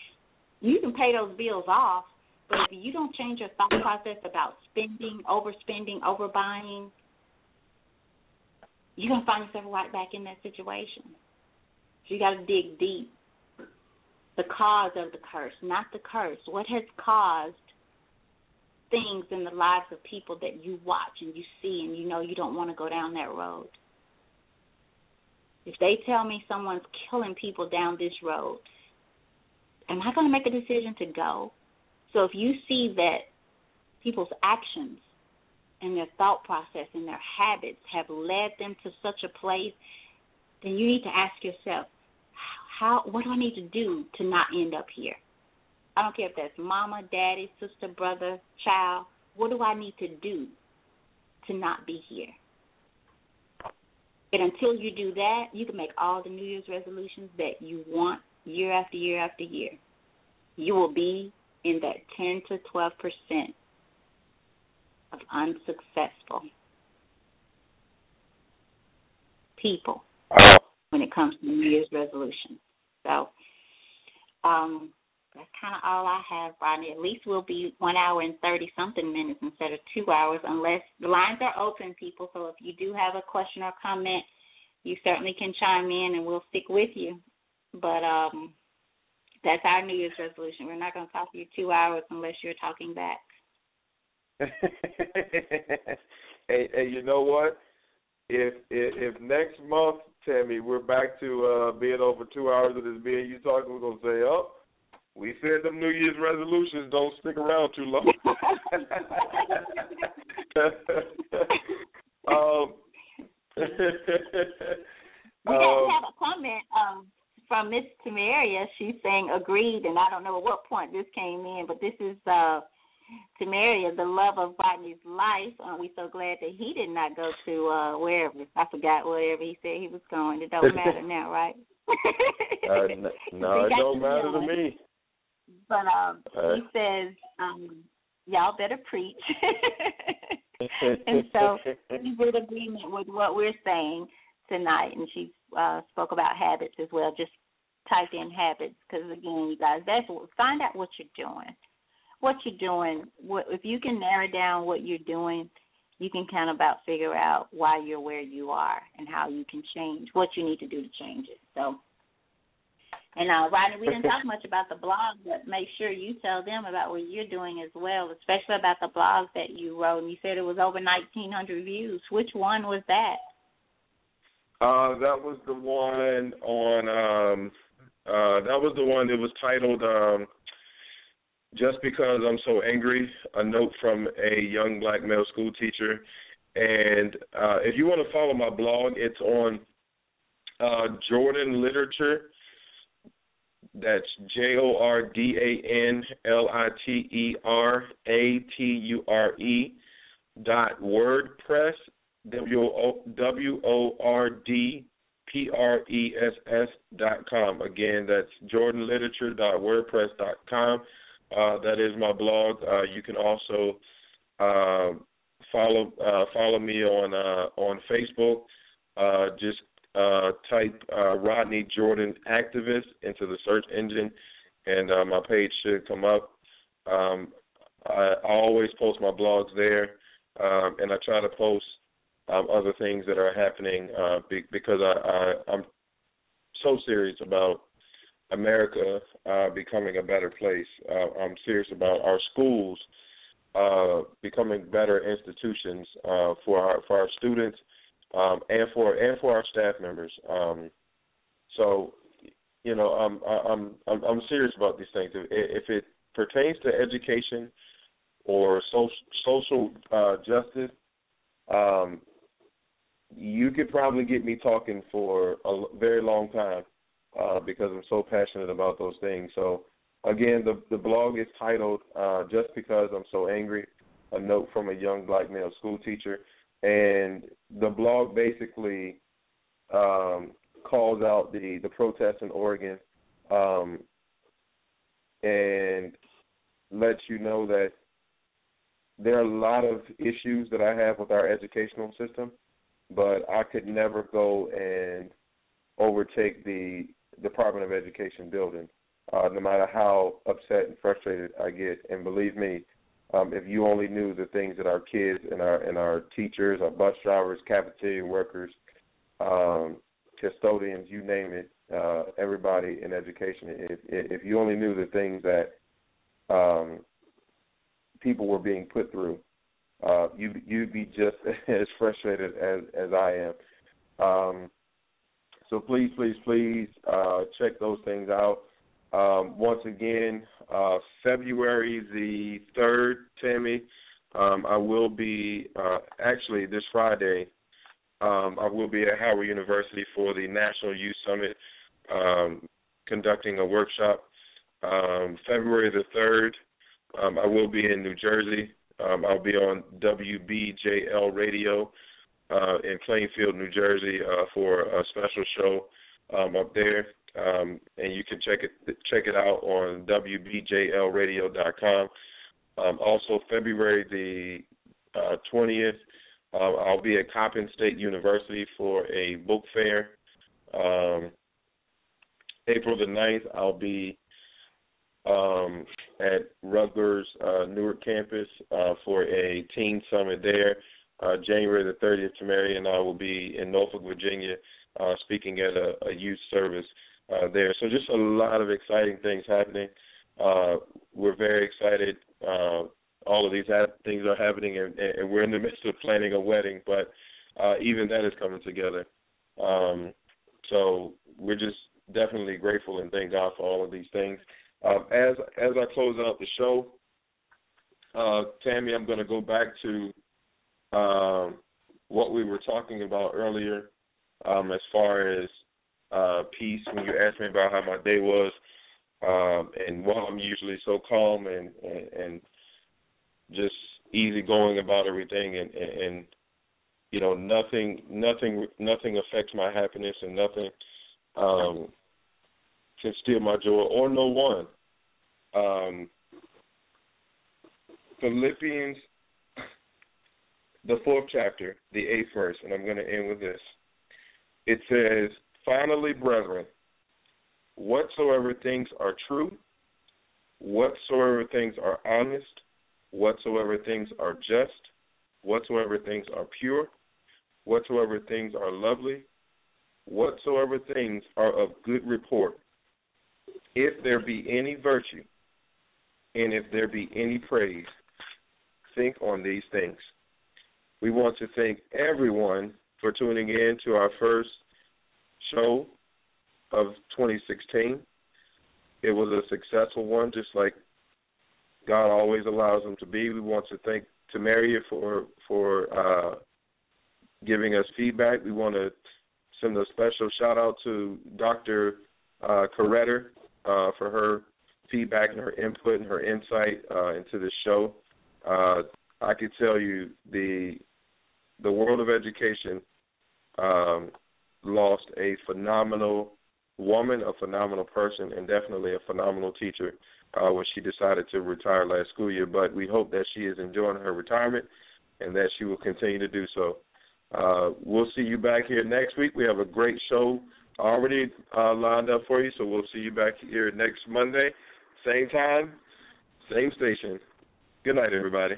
you can pay those bills off, but if you don't change your thought process about spending, overspending, overbuying, you're gonna find yourself right back in that situation. So you got to dig deep. The cause of the curse, not the curse. What has caused things in the lives of people that you watch and you see and you know you don't want to go down that road. If they tell me someone's killing people down this road, am I going to make a decision to go? So if you see that people's actions and their thought process and their habits have led them to such a place, then you need to ask yourself, how what do I need to do to not end up here? I don't care if that's mama, daddy, sister, brother, child. What do I need to do to not be here? And until you do that, you can make all the New Year's resolutions that you want year after year after year. You will be in that 10 to 12 percent of unsuccessful people when it comes to New Year's resolutions. So, um, that's kind of all I have, Rodney. At least we'll be one hour and 30 something minutes instead of two hours, unless the lines are open, people. So if you do have a question or comment, you certainly can chime in and we'll stick with you. But um, that's our New Year's resolution. We're not going to talk to you two hours unless you're talking back. (laughs) hey, hey, you know what? If, if if next month, Tammy, we're back to uh being over two hours of this being you talking, we're gonna say, oh, we said them New Year's resolutions don't stick around too long. (laughs) um, (laughs) we um, have a comment um, from Miss Tamaria. She's saying agreed, and I don't know at what point this came in, but this is uh, Tamaria, the love of Rodney's life. Aren't we so glad that he did not go to uh, wherever? I forgot wherever he said he was going. It don't matter now, right? (laughs) uh, (laughs) no, no it don't matter to me. But um, he says, um, y'all better preach. (laughs) and so he's in agreement with what we're saying tonight, and she uh, spoke about habits as well. Just type in habits because again, you guys, that's what, find out what you're doing. What you're doing. What if you can narrow down what you're doing, you can kind of about figure out why you're where you are and how you can change what you need to do to change it. So and uh, Rodney, we didn't talk much about the blog, but make sure you tell them about what you're doing as well, especially about the blog that you wrote. And you said it was over 1,900 views. Which one was that? Uh, that was the one on. Um, uh, that was the one that was titled um, "Just Because I'm So Angry." A note from a young black male school teacher. And uh, if you want to follow my blog, it's on uh, Jordan Literature that's J O R D A N L I T E R A T U R E dot WordPress W O R D P R E S S dot com. Again, that's jordanliterature dot wordpress dot com. Uh, that is my blog. Uh, you can also uh, follow follow me on uh, on Facebook. Uh, just type Rodney Jordan activist into the search engine, and my page should come up. Um, I, I always post my blogs there, um, and I try to post um, other things that are happening be, because I, I, I'm so serious about America uh, becoming a better place. Uh, I'm serious about our schools uh, becoming better institutions uh, for our for our students um, and for and for our staff members. Um, so, you know, I'm I'm I'm I'm serious about these things. If, if it pertains to education or social social uh, justice, um, you could probably get me talking for a very long time uh, because I'm so passionate about those things. So again, the the blog is titled uh, "Just Because I'm So Angry: A Note from a Young Black Male School Teacher," and the blog basically um, calls out the the protests in Oregon um, and lets you know that there are a lot of issues that I have with our educational system, but I could never go and overtake the Department of Education building, uh, no matter how upset and frustrated I get. And believe me, um, if you only knew the things that our kids and our and our teachers, our bus drivers, cafeteria workers, um, custodians, you name it, uh, everybody in education, if if you only knew the things that um, people were being put through, uh, you you'd be just (laughs) as frustrated as as I am. Um, so please, please, please uh, check those things out. Um, once again, uh, February the third, Tammy, um, I will be uh, actually this Friday. Um, I will be at Howard University for the National Youth Summit, um, conducting a workshop. Um, February the third, um, I will be in New Jersey. Um, I'll be on WBJL Radio uh, in Plainfield, New Jersey, uh, for a special show um, up there. Um, and you can check it check it out on wbjlradio.com. Um, also, February the uh, twentieth, uh, I'll be at Coppin State University for a book fair. Um, April the 9th, I'll be um, at Rutgers uh, Newark campus uh, for a teen summit there. Uh, January the 30th, Tamaria and I will be in Norfolk, Virginia, uh, speaking at a, a youth service uh, there. So just a lot of exciting things happening. Uh, we're very excited. Uh, all of these ha- things are happening, and, and we're in the midst of planning a wedding, but uh, even that is coming together. Um, so we're just definitely grateful and thank God for all of these things. Um, as as I close out the show, uh, Tammy, I'm going to go back to um, what we were talking about earlier, um, as far as uh, peace. When you asked me about how my day was, um, and while I'm usually so calm and and, and just easy going about everything, and, and and you know nothing nothing nothing affects my happiness, and nothing um, can steal my joy, or no one. Um, Philippians the fourth chapter, the eighth verse, and I'm going to end with this. It says, Finally, brethren, whatsoever things are true, whatsoever things are honest, whatsoever things are just, whatsoever things are pure, whatsoever things are lovely, whatsoever things are of good report, if there be any virtue, and if there be any praise, think on these things. We want to thank everyone for tuning in to our first show of 2016. It was a successful one, just like God always allows them to be. We want to thank Tamaria for for uh, giving us feedback. We want to send a special shout out to Dr. Uh, uh, for her feedback and her input and her insight uh, into the show. Uh, I could tell you the the world of education um, lost a phenomenal woman, a phenomenal person, and definitely a phenomenal teacher uh, when she decided to retire last school year. But we hope that she is enjoying her retirement and that she will continue to do so. Uh, we'll see you back here next week. We have a great show already uh, lined up for you, so we'll see you back here next Monday, same time, same station. Good night, everybody.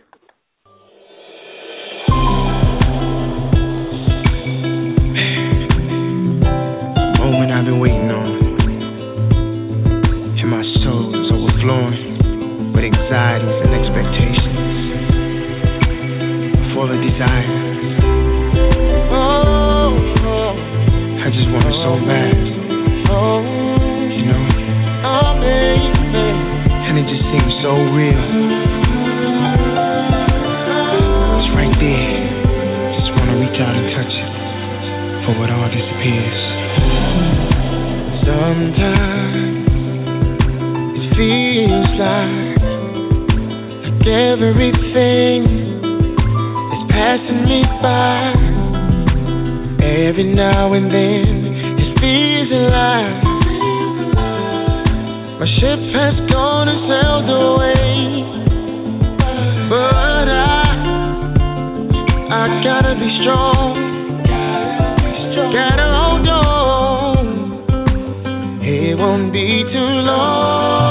everything is passing me by. Every now and then, it feels alive. My ship has gone and sailed away, but I, I gotta be strong. Gotta hold on. It won't be too long.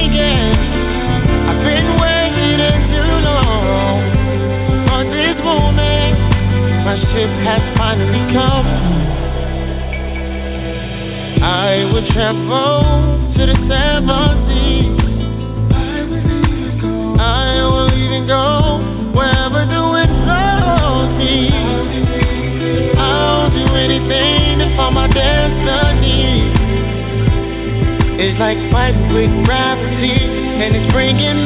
relative has finally come. I will travel to the seven seas. I will even go wherever the me. I'll do anything to find my destiny. It's like fighting with gravity, and it's bringing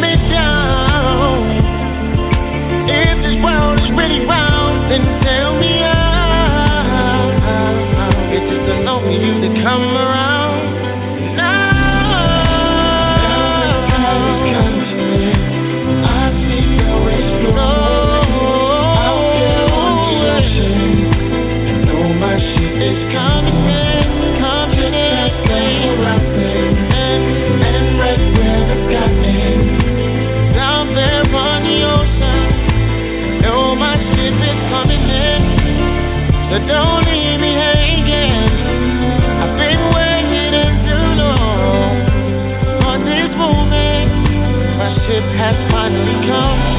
summer come.